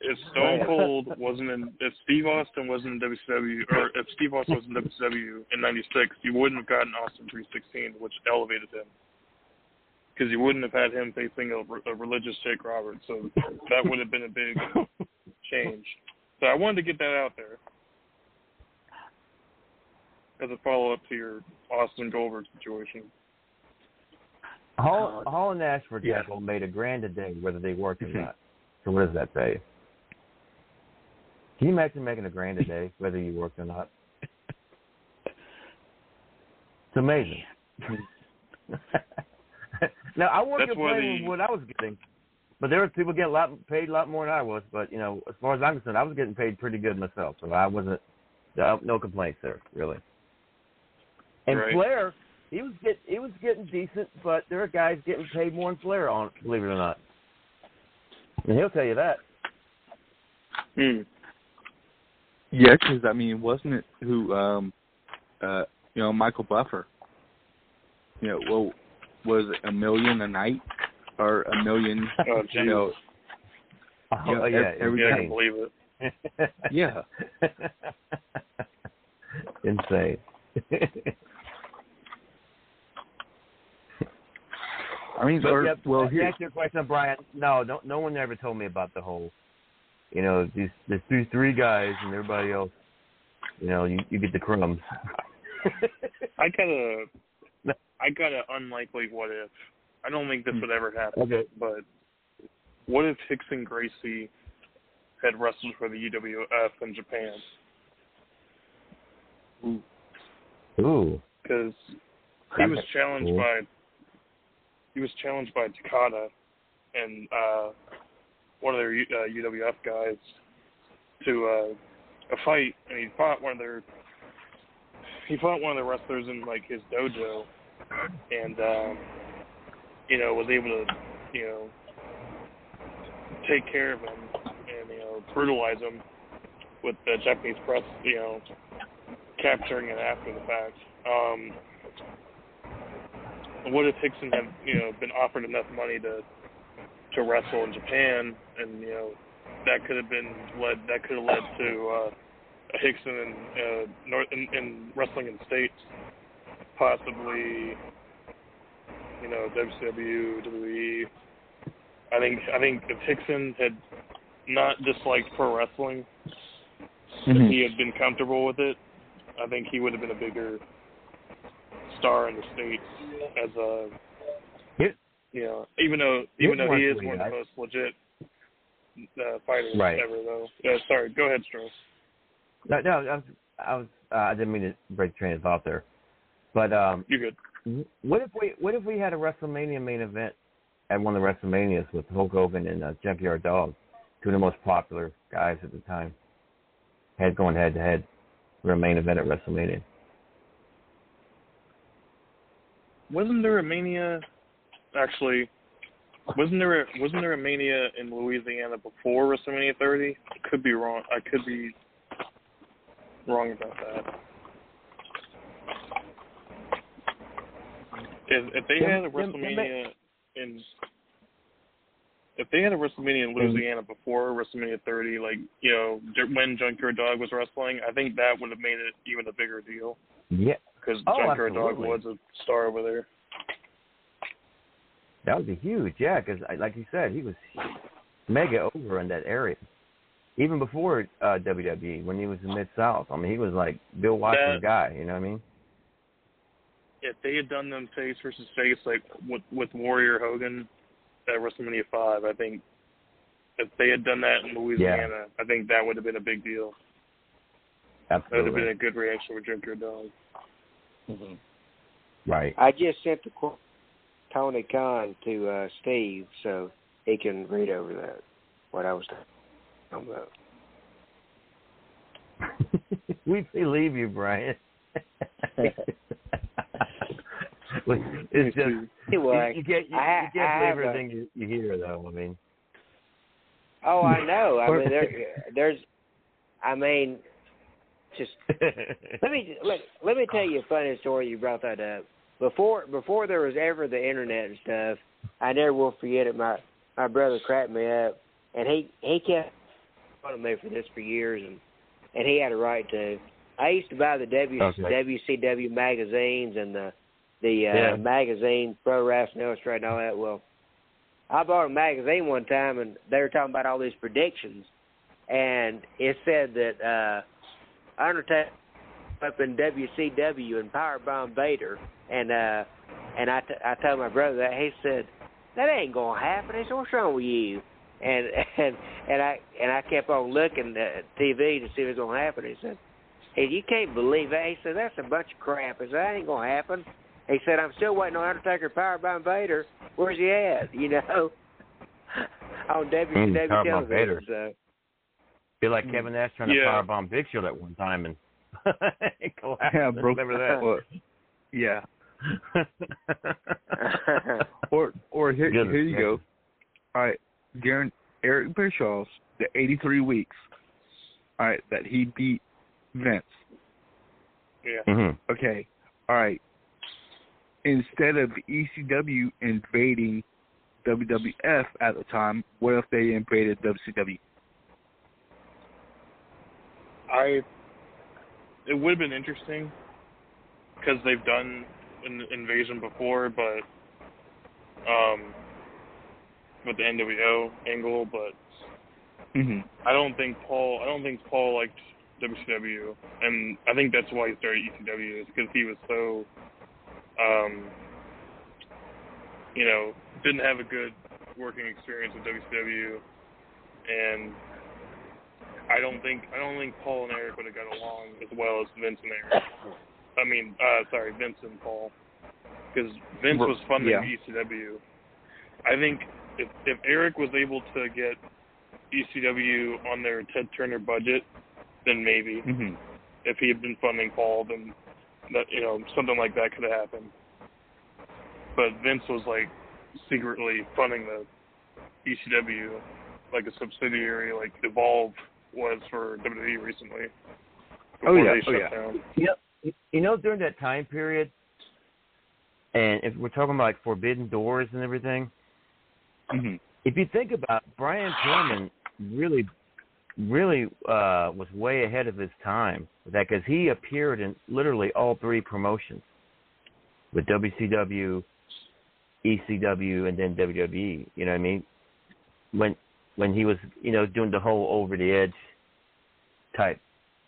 If Stone Cold wasn't in, if Steve Austin wasn't in WCW, or if Steve Austin was in WCW in '96, you wouldn't have gotten Austin 316, which elevated him, because you wouldn't have had him facing a, a religious Jake Roberts. So that would have been a big change. So I wanted to get that out there as a follow up to your Austin Goldberg situation. Hall, Hall and Nash, for example, made a grand a day whether they worked or not. So what does that say? Can you imagine making a grand a day whether you worked or not? It's amazing. *laughs* now I wasn't That's why complain the- with what I was getting, but there were people getting a lot paid a lot more than I was. But you know, as far as I'm concerned, I was getting paid pretty good myself, so I wasn't no no complaints there really. And Right. Flair, he was get he was getting decent, but there are guys getting paid more than Flair on, believe it or not. And he'll tell you that. Hmm. Yeah, because I mean, wasn't it who, um, uh, you know, Michael Buffer? You know, well, was it a million a night or a million? *laughs* Oh, you know, Oh, you know, yeah, every yeah, I time. can believe it. Yeah. *laughs* Insane. I mean, But, or, yeah, well, to here, answer your question, Brian. No, no, no one ever told me about the whole. You know, these there's these three guys and everybody else. You know, you you get the crumbs. *laughs* I got a, I got an unlikely what if. I don't think this would ever happen. Okay. But what if Rickson Gracie had wrestled for the UWF in Japan Ooh. because he was challenged cool. by he was challenged by Takada and uh, one of their uh, UWF guys to uh, a fight, and he fought one of their he fought one of the wrestlers in like his dojo, and um, you know was able to you know take care of him and you know brutalize him with the Japanese press you know capturing it after the fact. Um, what if Rickson had you know been offered enough money to to wrestle in Japan, and you know that could have been led that could have led to uh, Rickson in, uh, North in, in wrestling in the states, possibly you know WCW, WWE. I think I think if Rickson had not disliked pro wrestling, if Mhm. he had been comfortable with it, I think he would have been a bigger star in the states as a Know even though even though he is one of the most legit uh, fighters Right. ever though. Yeah, sorry, go ahead, Strauss. No, no, I was, I was, uh, I didn't mean to break the train of thought there, but um, you good. What if we, what if we had a WrestleMania main event at one of the WrestleManias with Hulk Hogan and uh, Junkyard Dog, two of the most popular guys at the time, head going head to head for a main event at WrestleMania. Wasn't there a mania? Actually, wasn't there a, wasn't there a mania in Louisiana before WrestleMania 30? I could be wrong. I could be wrong about that. If, if they had a WrestleMania in if they had a WrestleMania in Louisiana before WrestleMania 30, like you know when Junkyard Dog was wrestling, I think that would have made it even a bigger deal Yeah, because Oh, Junkyard Dog was a star over there. That would be huge. Yeah, because like you said, he was mega over in that area. Even before uh, WWE, when he was in Mid South, I mean, he was like Bill Watts's That- guy. You know what I mean? if they had done them face versus face like with with Warrior Hogan at WrestleMania five, I think if they had done that in Louisiana, I think that would have been a big deal. Absolutely. That would have been a good reaction with Junkyard Dog. Right. I just sent the qu- Tony Khan to uh, Steve so he can read over that what I was talking about. *laughs* we believe you, Brian. *laughs* it's just *laughs* Anyway, you, you can't you, I- you I believe a- everything you, you hear, though. I mean, Oh, I know. I mean, there, there's, I mean, just let me let, let me tell you a funny story. You brought that up before before there was ever the internet and stuff. I never will forget it. My my brother cracked me up, and he he kept on me for this for years, and and he had a right to. I used to buy the w, Okay. WCW magazines and the the uh, Yeah. magazine Pro Wrestling Illustrated and all that. Well, I bought a magazine one time, and they were talking about all these predictions, and it said that uh Undertaker up in WCW and Powerbomb Vader, and uh and I, t- I told my brother that he said that ain't gonna happen. He said, "What's wrong with you?" And *laughs* and and I and I kept on looking at TV to see what was gonna happen. He said, "Hey, you can't believe that." He said, "That's a bunch of crap." He said, "That ain't gonna happen." He said, "I'm still waiting on Undertaker Powerbomb Vader. Where's he at?" *laughs* You know, *laughs* on WCW Mm, Powerbomb television. Vader. So. feel like Kevin Nash trying Yeah. to powerbomb Big Show at one time and it collapsed. Yeah, broke. Remember that? Well, yeah. *laughs* or or here Goodness here you go. gracious. All right, Garen, Eric Bischoff's the 83 weeks. All right, that he beat Vince. Yeah. Mm-hmm. Okay. All right. Instead of ECW invading WWF at the time, what if they invaded WCW? I it would have been interesting because they've done an invasion before, but um, with the NWO angle, but Mm-hmm. I don't think Paul. I don't think Paul liked WCW, and I think that's why he started ECW is because he was so, um, you know, didn't have a good working experience with WCW, and I don't think I don't think Paul and Eric would have got along as well as Vince and Eric. I mean, uh, sorry, Vince and Paul, because Vince was funding Yeah. ECW. I think if if Eric was able to get ECW on their Ted Turner budget, then maybe. hmm If he had been funding Paul, then that you know something like that could have happened. But Vince was like secretly funding the ECW like a subsidiary, like Evolve was for WWE recently. Oh, yeah. they Oh, yeah. down. You know, you know, during that time period, and if we're talking about like Forbidden Doors and everything, hmm if you think about it, Brian Pillman, really, really uh, was way ahead of his time with that because he appeared in literally all three promotions with WCW, ECW, and then WWE. You know what I mean? When when he was, you know, doing the whole over the edge type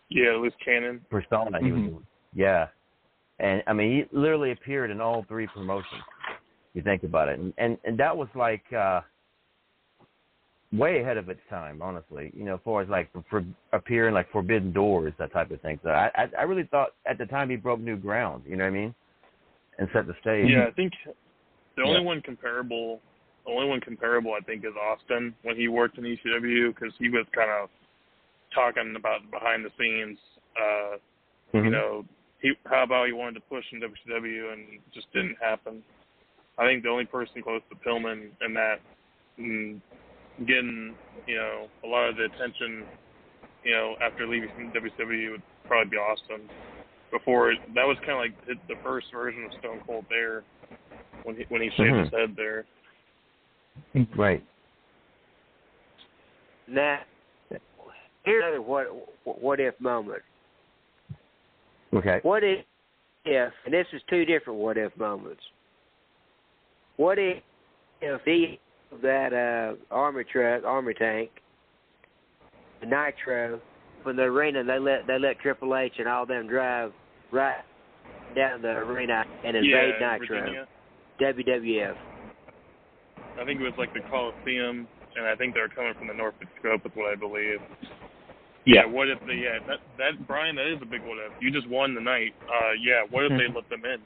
Yeah, Loose Cannon. persona he was Mhm. doing. Yeah. And I mean he literally appeared in all three promotions. You think about it. And and, and that was like uh way ahead of its time, honestly. You know, as far as like for, for appearing like Forbidden Doors, that type of thing. So I, I I really thought at the time he broke new ground, you know what I mean? And set the stage. Yeah, I think the only Yeah. one comparable, the only one comparable, I think, is Austin when he worked in ECW because he was kind of talking about behind the scenes. Uh, You Mhm. know, he how about he wanted to push in WCW and it just didn't happen. I think the only person close to Pillman in that mm, getting you know a lot of the attention, you know, after leaving WCW would probably be Austin. Before that was kind of like the, the first version of Stone Cold there when he when he shaved his head there. Right. Now, here's another what what if moment. Okay. What if, if, and this is two different what if moments. What if, if he that uh, army truck, army tank, the nitro, from the arena, they let they let Triple H and all them drive right down the arena and invade yeah, Nitro, Virginia. WWF. I think it was like the Coliseum, and I think they were coming from the Norfolk Scope, is what I believe. Yeah. What if they? Yeah, that that Brian, that is a big what if. You just won the night. Uh, yeah. What if they let them in?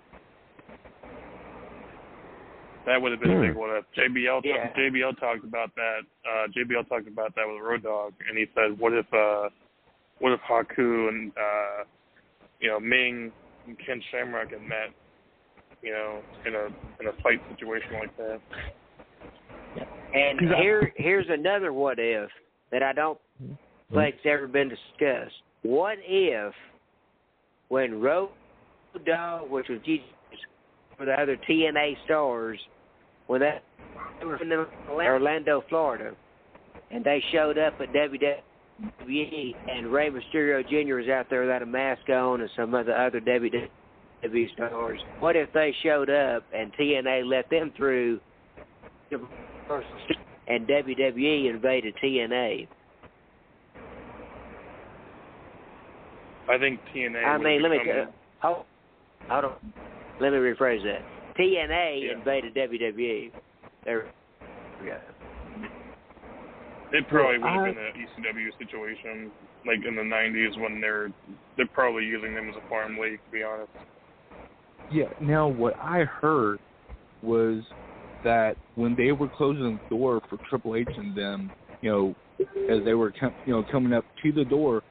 That would have been a big Hmm. what if. JBL ta- Yeah. JBL talked about that. Uh, JBL talked about that with Road Dogg, and he said, what if uh, what if Haku and uh, you know Meng and Ken Shamrock had met, you know, in a in a fight situation like that. And here here's another what if that I don't Mm-hmm. think's ever been discussed. What if when Road Dogg, which was Jesus for the other TNA stars, when that they were from Orlando, Florida, and they showed up at WWE, and Rey Mysterio Jr. was out there without a mask on, and some of the other WWE stars. What if they showed up and TNA let them through, and WWE invaded TNA? I think TNA. I mean, let me become- hold, hold on. Let me rephrase that. TNA Yeah. invaded WWE. There, yeah. It probably would have uh, been an ECW situation, like in the '90s when they're they're probably using them as a farm league. To be honest. Yeah. Now, what I heard was that when they were closing the door for Triple H and them, you know, as they were, com- you know, coming up to the door,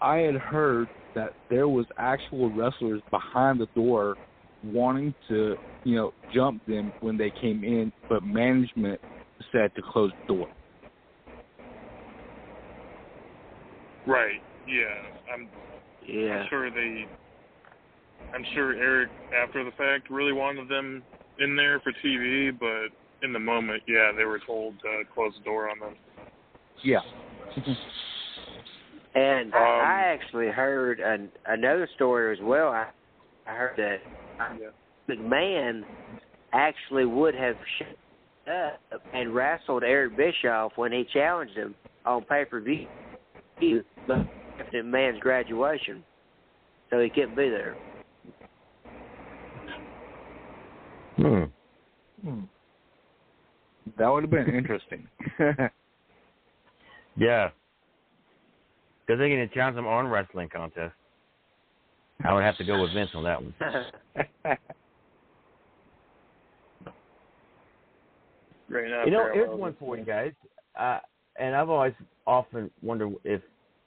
I had heard that there was actual wrestlers behind the door wanting to, you know, jump them when they came in, but management said to close the door. Right. Yeah. I'm. Yeah. I'm sure they. I'm sure Eric, after the fact, really wanted them in there for TV, but in the moment, yeah, they were told to close the door on them. Yeah. *laughs* And Um, I actually heard an, another story as well. I, I heard that McMahon actually would have shut up and wrestled Eric Bischoff when he challenged him on pay per view but after McMahon's graduation, so he couldn't be there. Hmm. Hmm. That would have been interesting. *laughs* Yeah. Because they can challenge him on wrestling contest. I would have to go with Vince on that one. *laughs* Right now, you know, here's one for you guys. Uh, and I've always often wondered if,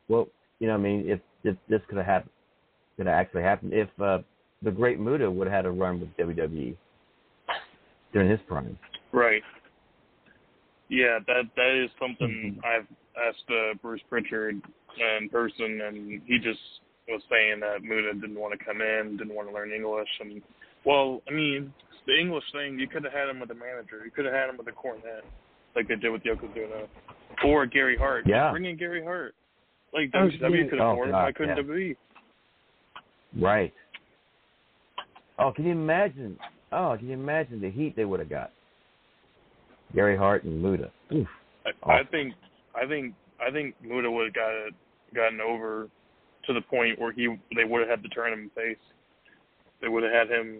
well, you know, I mean, if, if this could have happened, could have actually happened if uh, the Great Muta would have had a run with WWE during his prime. Right. Yeah, that that is something Mm-hmm. I've asked uh, Bruce Pritchard in person, and he just was saying that Muta didn't want to come in, didn't want to learn English, and well, I mean, the English thing, you could have had him with a manager, you could have had him with a Cornette, like they did with Yokozuna, or Gary Hart. Yeah. Bring in Gary Hart. Like Oh, WCW could oh, afford him, God, why couldn't yeah. WWE? Right. Oh, can you imagine? Oh, can you imagine the heat they would have got? Gary Hart and Muta. Oof. I, I think I think I think Muta would have got it, gotten over to the point where he they would have had to turn him face. They would have had him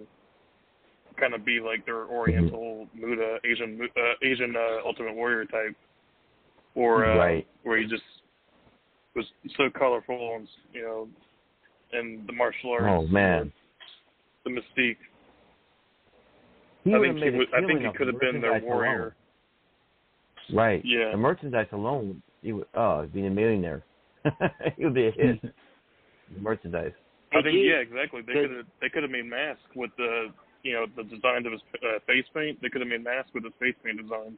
kind of be like their Oriental Muta Asian uh, Asian uh, Ultimate Warrior type, or uh, Right. where he just was so colorful and you know, and the martial arts. Oh man. the mystique. He I think he a I think he could have been their warrior. Alone. Right. Yeah. The merchandise alone, he would. Oh, he'd be a millionaire. *laughs* he would be a hit. *laughs* The merchandise. I think yeah, exactly. They could have they could have made masks with the you know the designs of his uh, face paint. They could have made masks with his face paint designs.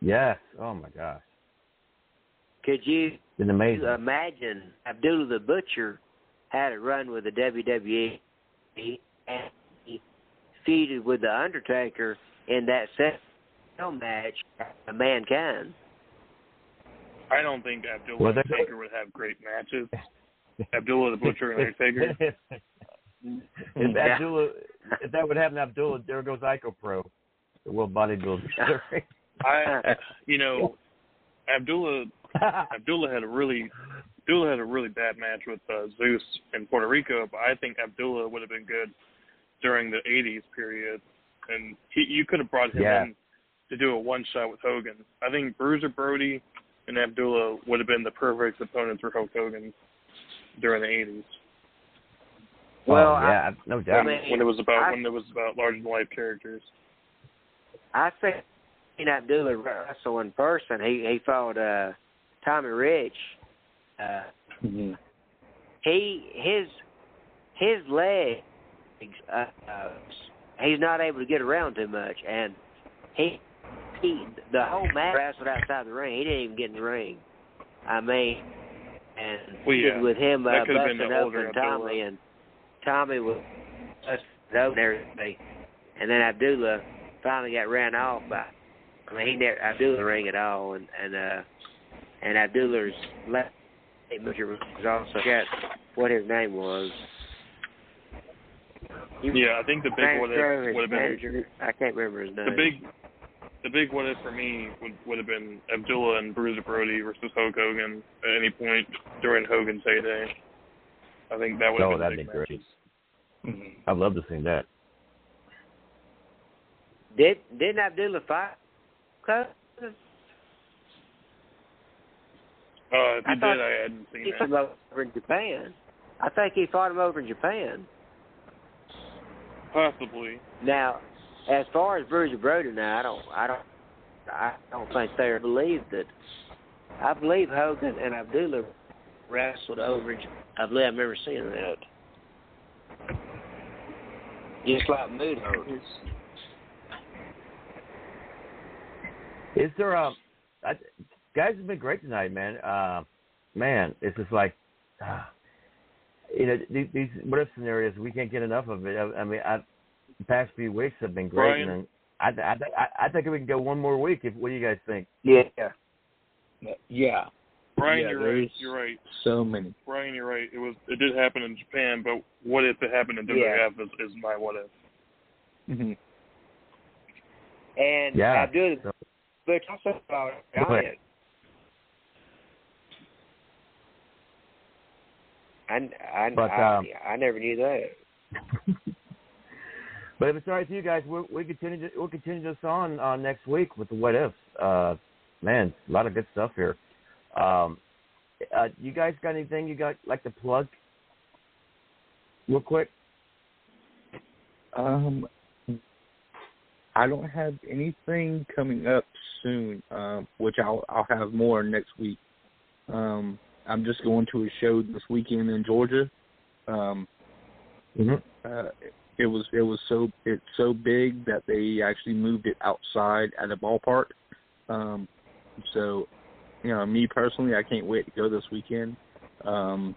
Yes. Oh my gosh. Could you Been amazing. imagine Abdullah the Butcher had a run with the WWE and he feuded with the Undertaker in that cell match a man can. I don't think Abdullah Well, and they're- Taker would have great matches. Abdullah the Butcher and Undertaker. *laughs* if Abdullah, if that would happen, to Abdullah, there goes Ico Pro, the World Bodybuilder. *laughs* I you know Abdullah Abdullah had a really Abdullah had a really bad match with uh, Zeus in Puerto Rico, but I think Abdullah would have been good during the '80s period, and he, you could have brought him Yeah. in to do a one shot with Hogan. I think Bruiser Brody and Abdullah would have been the perfect opponents for Hulk Hogan during the '80s Well, oh, yeah, no doubt. I mean, when it was about I- when it was about larger than life characters. I think in Abdullah wrestle in person. He he fought uh, Tommy Rich. Uh, he his his legs. Uh, uh, he's not able to get around too much, and he he the whole match wrestled outside the ring. He didn't even get in the ring. I mean, and Well, yeah, with him uh, that could have busting the older open Tommy, Abdullah. and Tommy was busted open and everything, and then Abdullah finally got ran off by. I mean, he never Abdullah ring at all, and and uh, and Abdullah's left manager was also got what his name was. He was Yeah, I think the big one what Stroh, if his would have been manager. I can't remember his name. the big the big what if for me would would have been Abdullah and Bruiser Brody versus Hulk Hogan at any point during Hogan's heyday. I think that would have Oh, been that'd be great. matches. I'd love to see that. Did didn't Abdullah fight? Cause Uh, if I you did, I hadn't seen he that. fought him over in Japan. I think he fought him over in Japan. Possibly. Now, as far as Bruiser Brody, now I don't, I don't, I don't think they believe that. I believe Hogan and Abdullah wrestled over. I believe I've remember seeing that. Just like Mood Is there a I, guys have been great tonight, man. Uh, man, it's just like uh, you know these, these what if scenarios. We can't get enough of it. I, I mean, I, the past few weeks have been great, Brian? and I, I, I, I think we can go one more week. If what do you guys think? Yeah. Yeah. Brian, Yeah, you're right. You're right. So many. Brian, you're right. It was it did happen in Japan, but what if it happened in Yeah. WWF is, is my what if. hmm And Yeah. Abdullah, So- but also fought Go. Giant. I, I, But, I, um, I never knew that. *laughs* But if it's all right with you guys, we'll, we continue. To, we'll continue this on uh, next week with the what ifs. Uh, man, a lot of good stuff here. Um, uh, you guys got anything you got like to plug? Real quick. Um, I don't have anything coming up soon, um, which I'll I'll have more next week. Um, I'm just going to a show this weekend in Georgia. Um, mm-hmm. uh, it was it was so it's so big that they actually moved it outside at a ballpark. Um, so, you know, me personally, I can't wait to go this weekend. Um,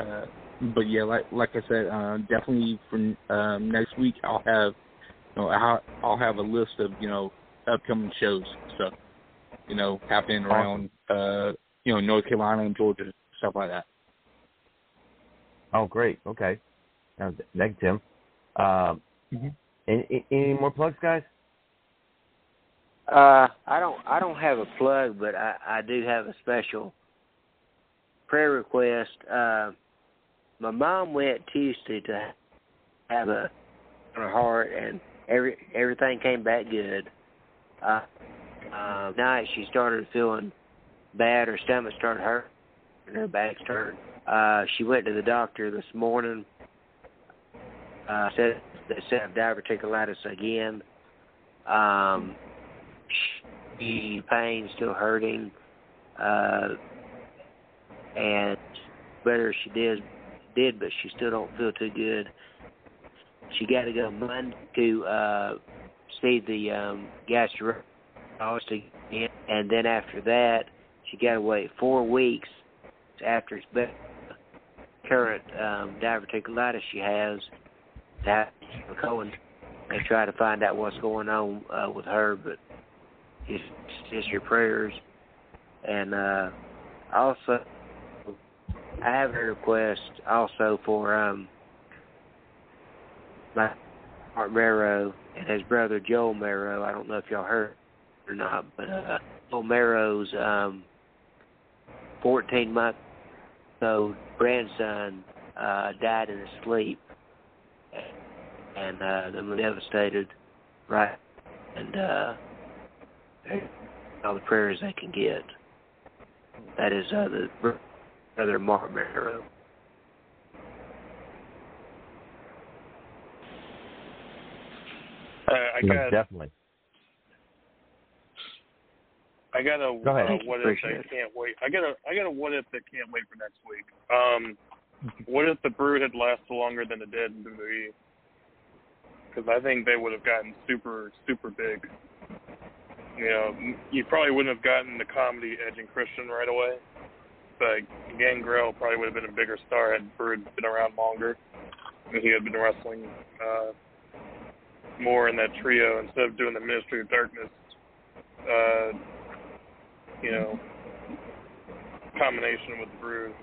uh, but yeah, like like I said, uh, definitely for um, next week I'll have you know I'll, I'll have a list of you know upcoming shows stuff you know happening around uh you know North Carolina and Georgia stuff like that. Oh, great. Okay. Now, thank you, Tim. Um, mm-hmm. any, any more plugs, guys? Uh, I don't. I don't have a plug, but I, I do have a special prayer request. Uh, my mom went Tuesday to have a on her heart, and every everything came back good. Uh, uh, night she started feeling bad. Her stomach started hurting, and her back started. Uh, she went to the doctor this morning. Uh, said they said diverticulitis again. Um, she pain still hurting, uh, and better she did did, but she still don't feel too good. She got to go Monday to uh, see the um, gastroenterologist again, and then after that, she got to wait four weeks after it's been current um, diverticulitis she has to have Cohen and try to find out what's going on uh, with her. But just, just your prayers, and uh, also I have a request also for um my Mark Marrow and his brother Joel Marrow. I don't know if y'all heard or not, but uh Joel Marrow's um fourteen month old grandson uh died in his sleep and uh them devastated right and uh all the prayers they can get. That is uh the brother Mark Marrow. Uh, I got definitely. I got a Go ahead. uh, what if I that it. can't wait. I got a I got a what if that can't wait for next week. Um, what if the Brood had lasted longer than it did in WWE? Because I think they would have gotten super super big. You know, you probably wouldn't have gotten the comedy Edge and Christian right away, but Gangrel probably would have been a bigger star had Brood been around longer. And he had been wrestling uh, more in that trio instead of doing the Ministry of Darkness. Uh, you know, combination with the Brood.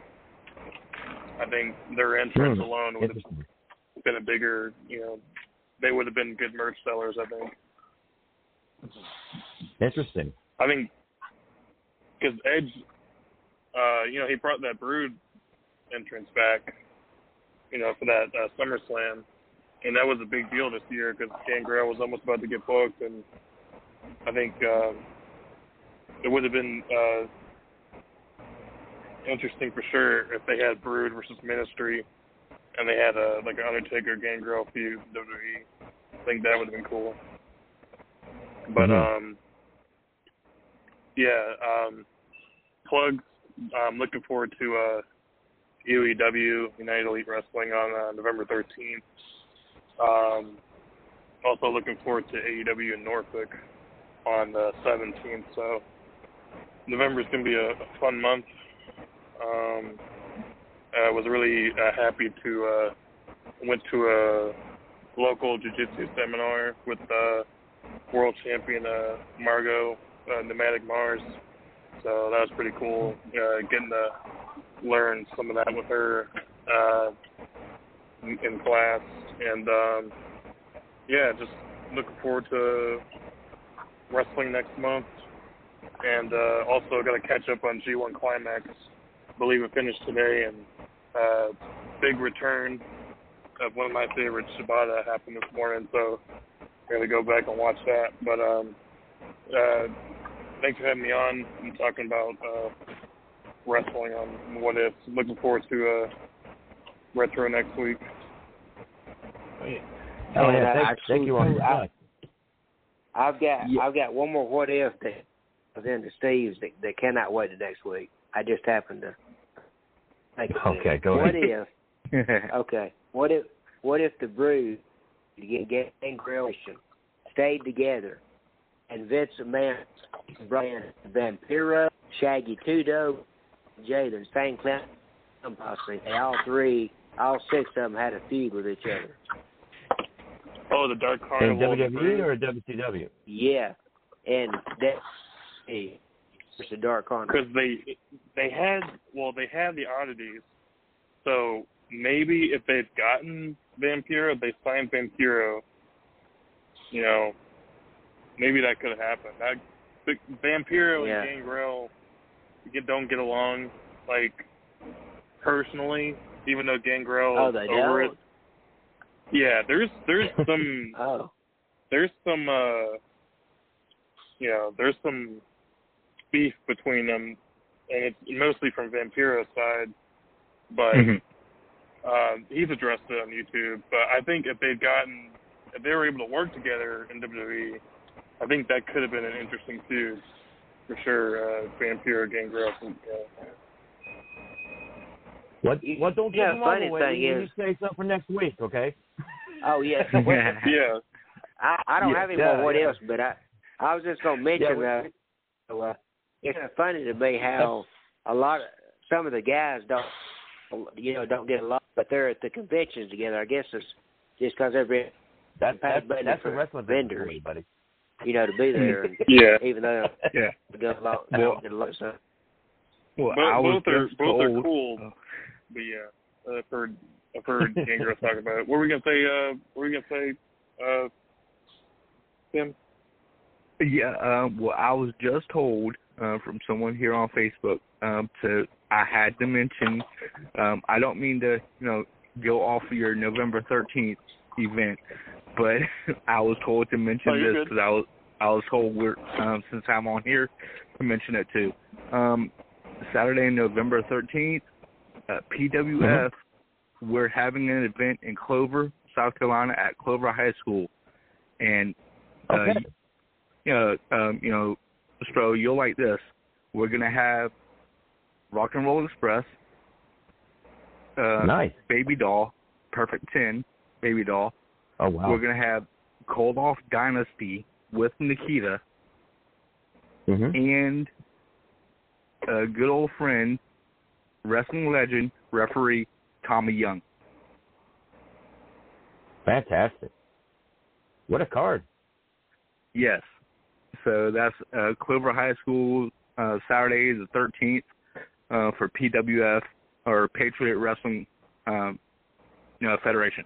I think their entrance Hmm. alone would have been a bigger, you know, they would have been good merch sellers. I think. Interesting. I think because Edge, uh, you know, he brought that Brood entrance back, you know, for that uh, SummerSlam, and that was a big deal this year because Gangrel was almost about to get booked, and I think um, it would have been uh, interesting for sure if they had Brood versus Ministry, and they had a like an Undertaker Gangrel feud WWE. I think that would have been cool. But Mhm. um, yeah, um, plugs. I'm looking forward to uh, UEW United Elite Wrestling on uh, November 13th. Um, also looking forward to AEW in Norfolk on the 17th. So November is going to be a, a fun month. Um, I was really uh, happy to uh, went to a local jiu-jitsu seminar with uh, world champion uh, Margot uh, Mars. So that was pretty cool. Uh, getting to learn some of that with her uh, in, in class, and um, yeah, just looking forward to wrestling next month. And uh, also got to catch up on G1 Climax. I believe it finished today, and uh, big return of one of my favorites, Shibata, happened this morning. So got to go back and watch that. But um, uh, thanks for having me on and talking about uh, wrestling on What If. Looking forward to uh, retro next week. Oh yeah, And, uh, thank, thank you on I, I've got I've got one more what if that was into Steve's that, that cannot wait to next week. I just happened to think it. Okay, go what ahead. What if *laughs* okay. What if what if the Brood get Gangrel stayed together and Vince McMahon, Brian Vampiro, Shaggy 2 Dope, Jay the same clown. They all three all six of them had a feud with each other. Oh, the Dark Carnival. of the WWE or WCW? Yeah. And that hey, it's the dark corner. because they they had well they had the oddities so maybe if they'd gotten vampiro they signed vampiro you know maybe that could have happened that vampiro Yeah. and gangrel get, don't get along like personally even though gangrel Oh, they over don't? it yeah there's there's some *laughs* Oh. there's some uh you know there's some beef between them and it's mostly from Vampiro's side but Mhm. um he's addressed it on YouTube but I think if they'd gotten if they were able to work together in WWE I think that could have been an interesting feud for sure uh Vampiro Gangrel uh, What? What? Don't Yeah, give them all funny away. thing You is- say something for next week, okay? *laughs* Oh yeah. *laughs* *laughs* yeah I I don't Yeah, have any yeah, more what yeah. else, but I I was just gonna mention Yeah, uh, so, uh it's funny to me how a lot of some of the guys don't you know don't get along, but they're at the conventions together. I guess it's just because they're being That, paid that, money that's the wrestling business vendors, buddy. you know, to be there. And *laughs* Yeah. Even though *laughs* Yeah. they get along, they Well- don't get along. So Well, both, I was both are both told, are cool but yeah uh, I've heard I've heard *laughs* Gangrel talk about it what were we gonna say uh what were we gonna say uh Tim Yeah, um, well, I was just told uh, from someone here on Facebook um, to I had to mention. Um, I don't mean to, you know, go off your November thirteenth event, but *laughs* I was told to mention Oh, this because I was I was told we're um, since I'm on here to mention it too. Um, Saturday, November thirteenth, uh, PWF. We're having an event in Clover, South Carolina, at Clover High School, and uh, Okay. you know, um, you know, Spro, you'll like this. We're gonna have Rock and Roll Express, uh, Nice. Baby Doll, Perfect Ten, Baby Doll. Oh wow. We're gonna have Koloff Dynasty with Nikita hmm and a good old friend, wrestling legend, referee Tommy Young. Fantastic. What a card. Yes. So that's uh, Clover High School, uh, Saturday the 13th uh, for PWF or Patriot Wrestling um, you know, Federation.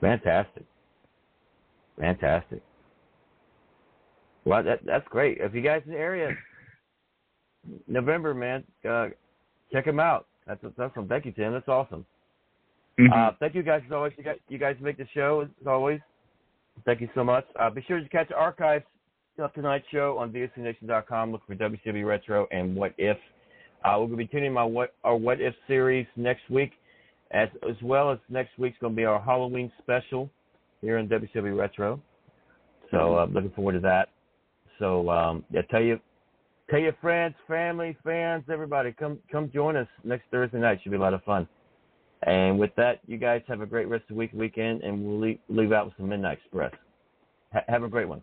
Fantastic. Fantastic. Well, that that's great. If you guys in the area, November, man, uh, check them out. That's that's awesome. Thank you, Tim. That's awesome. Uh, thank you guys as always. You guys, you guys make the show as always. Thank you so much. Uh, be sure to catch archives of tonight's show on VOCNation.com. Look for WCW Retro and What If. Uh, we're going to be tuning my what our What If series next week, as as well as next week's going to be our Halloween special here in WCW Retro. So uh, looking forward to that. So um, yeah, tell you, tell your friends, family, fans, everybody, come come join us next Thursday night. Should be a lot of fun. And with that, you guys have a great rest of the week, weekend, and we'll leave, leave out with some Midnight Express. Ha- have a great one.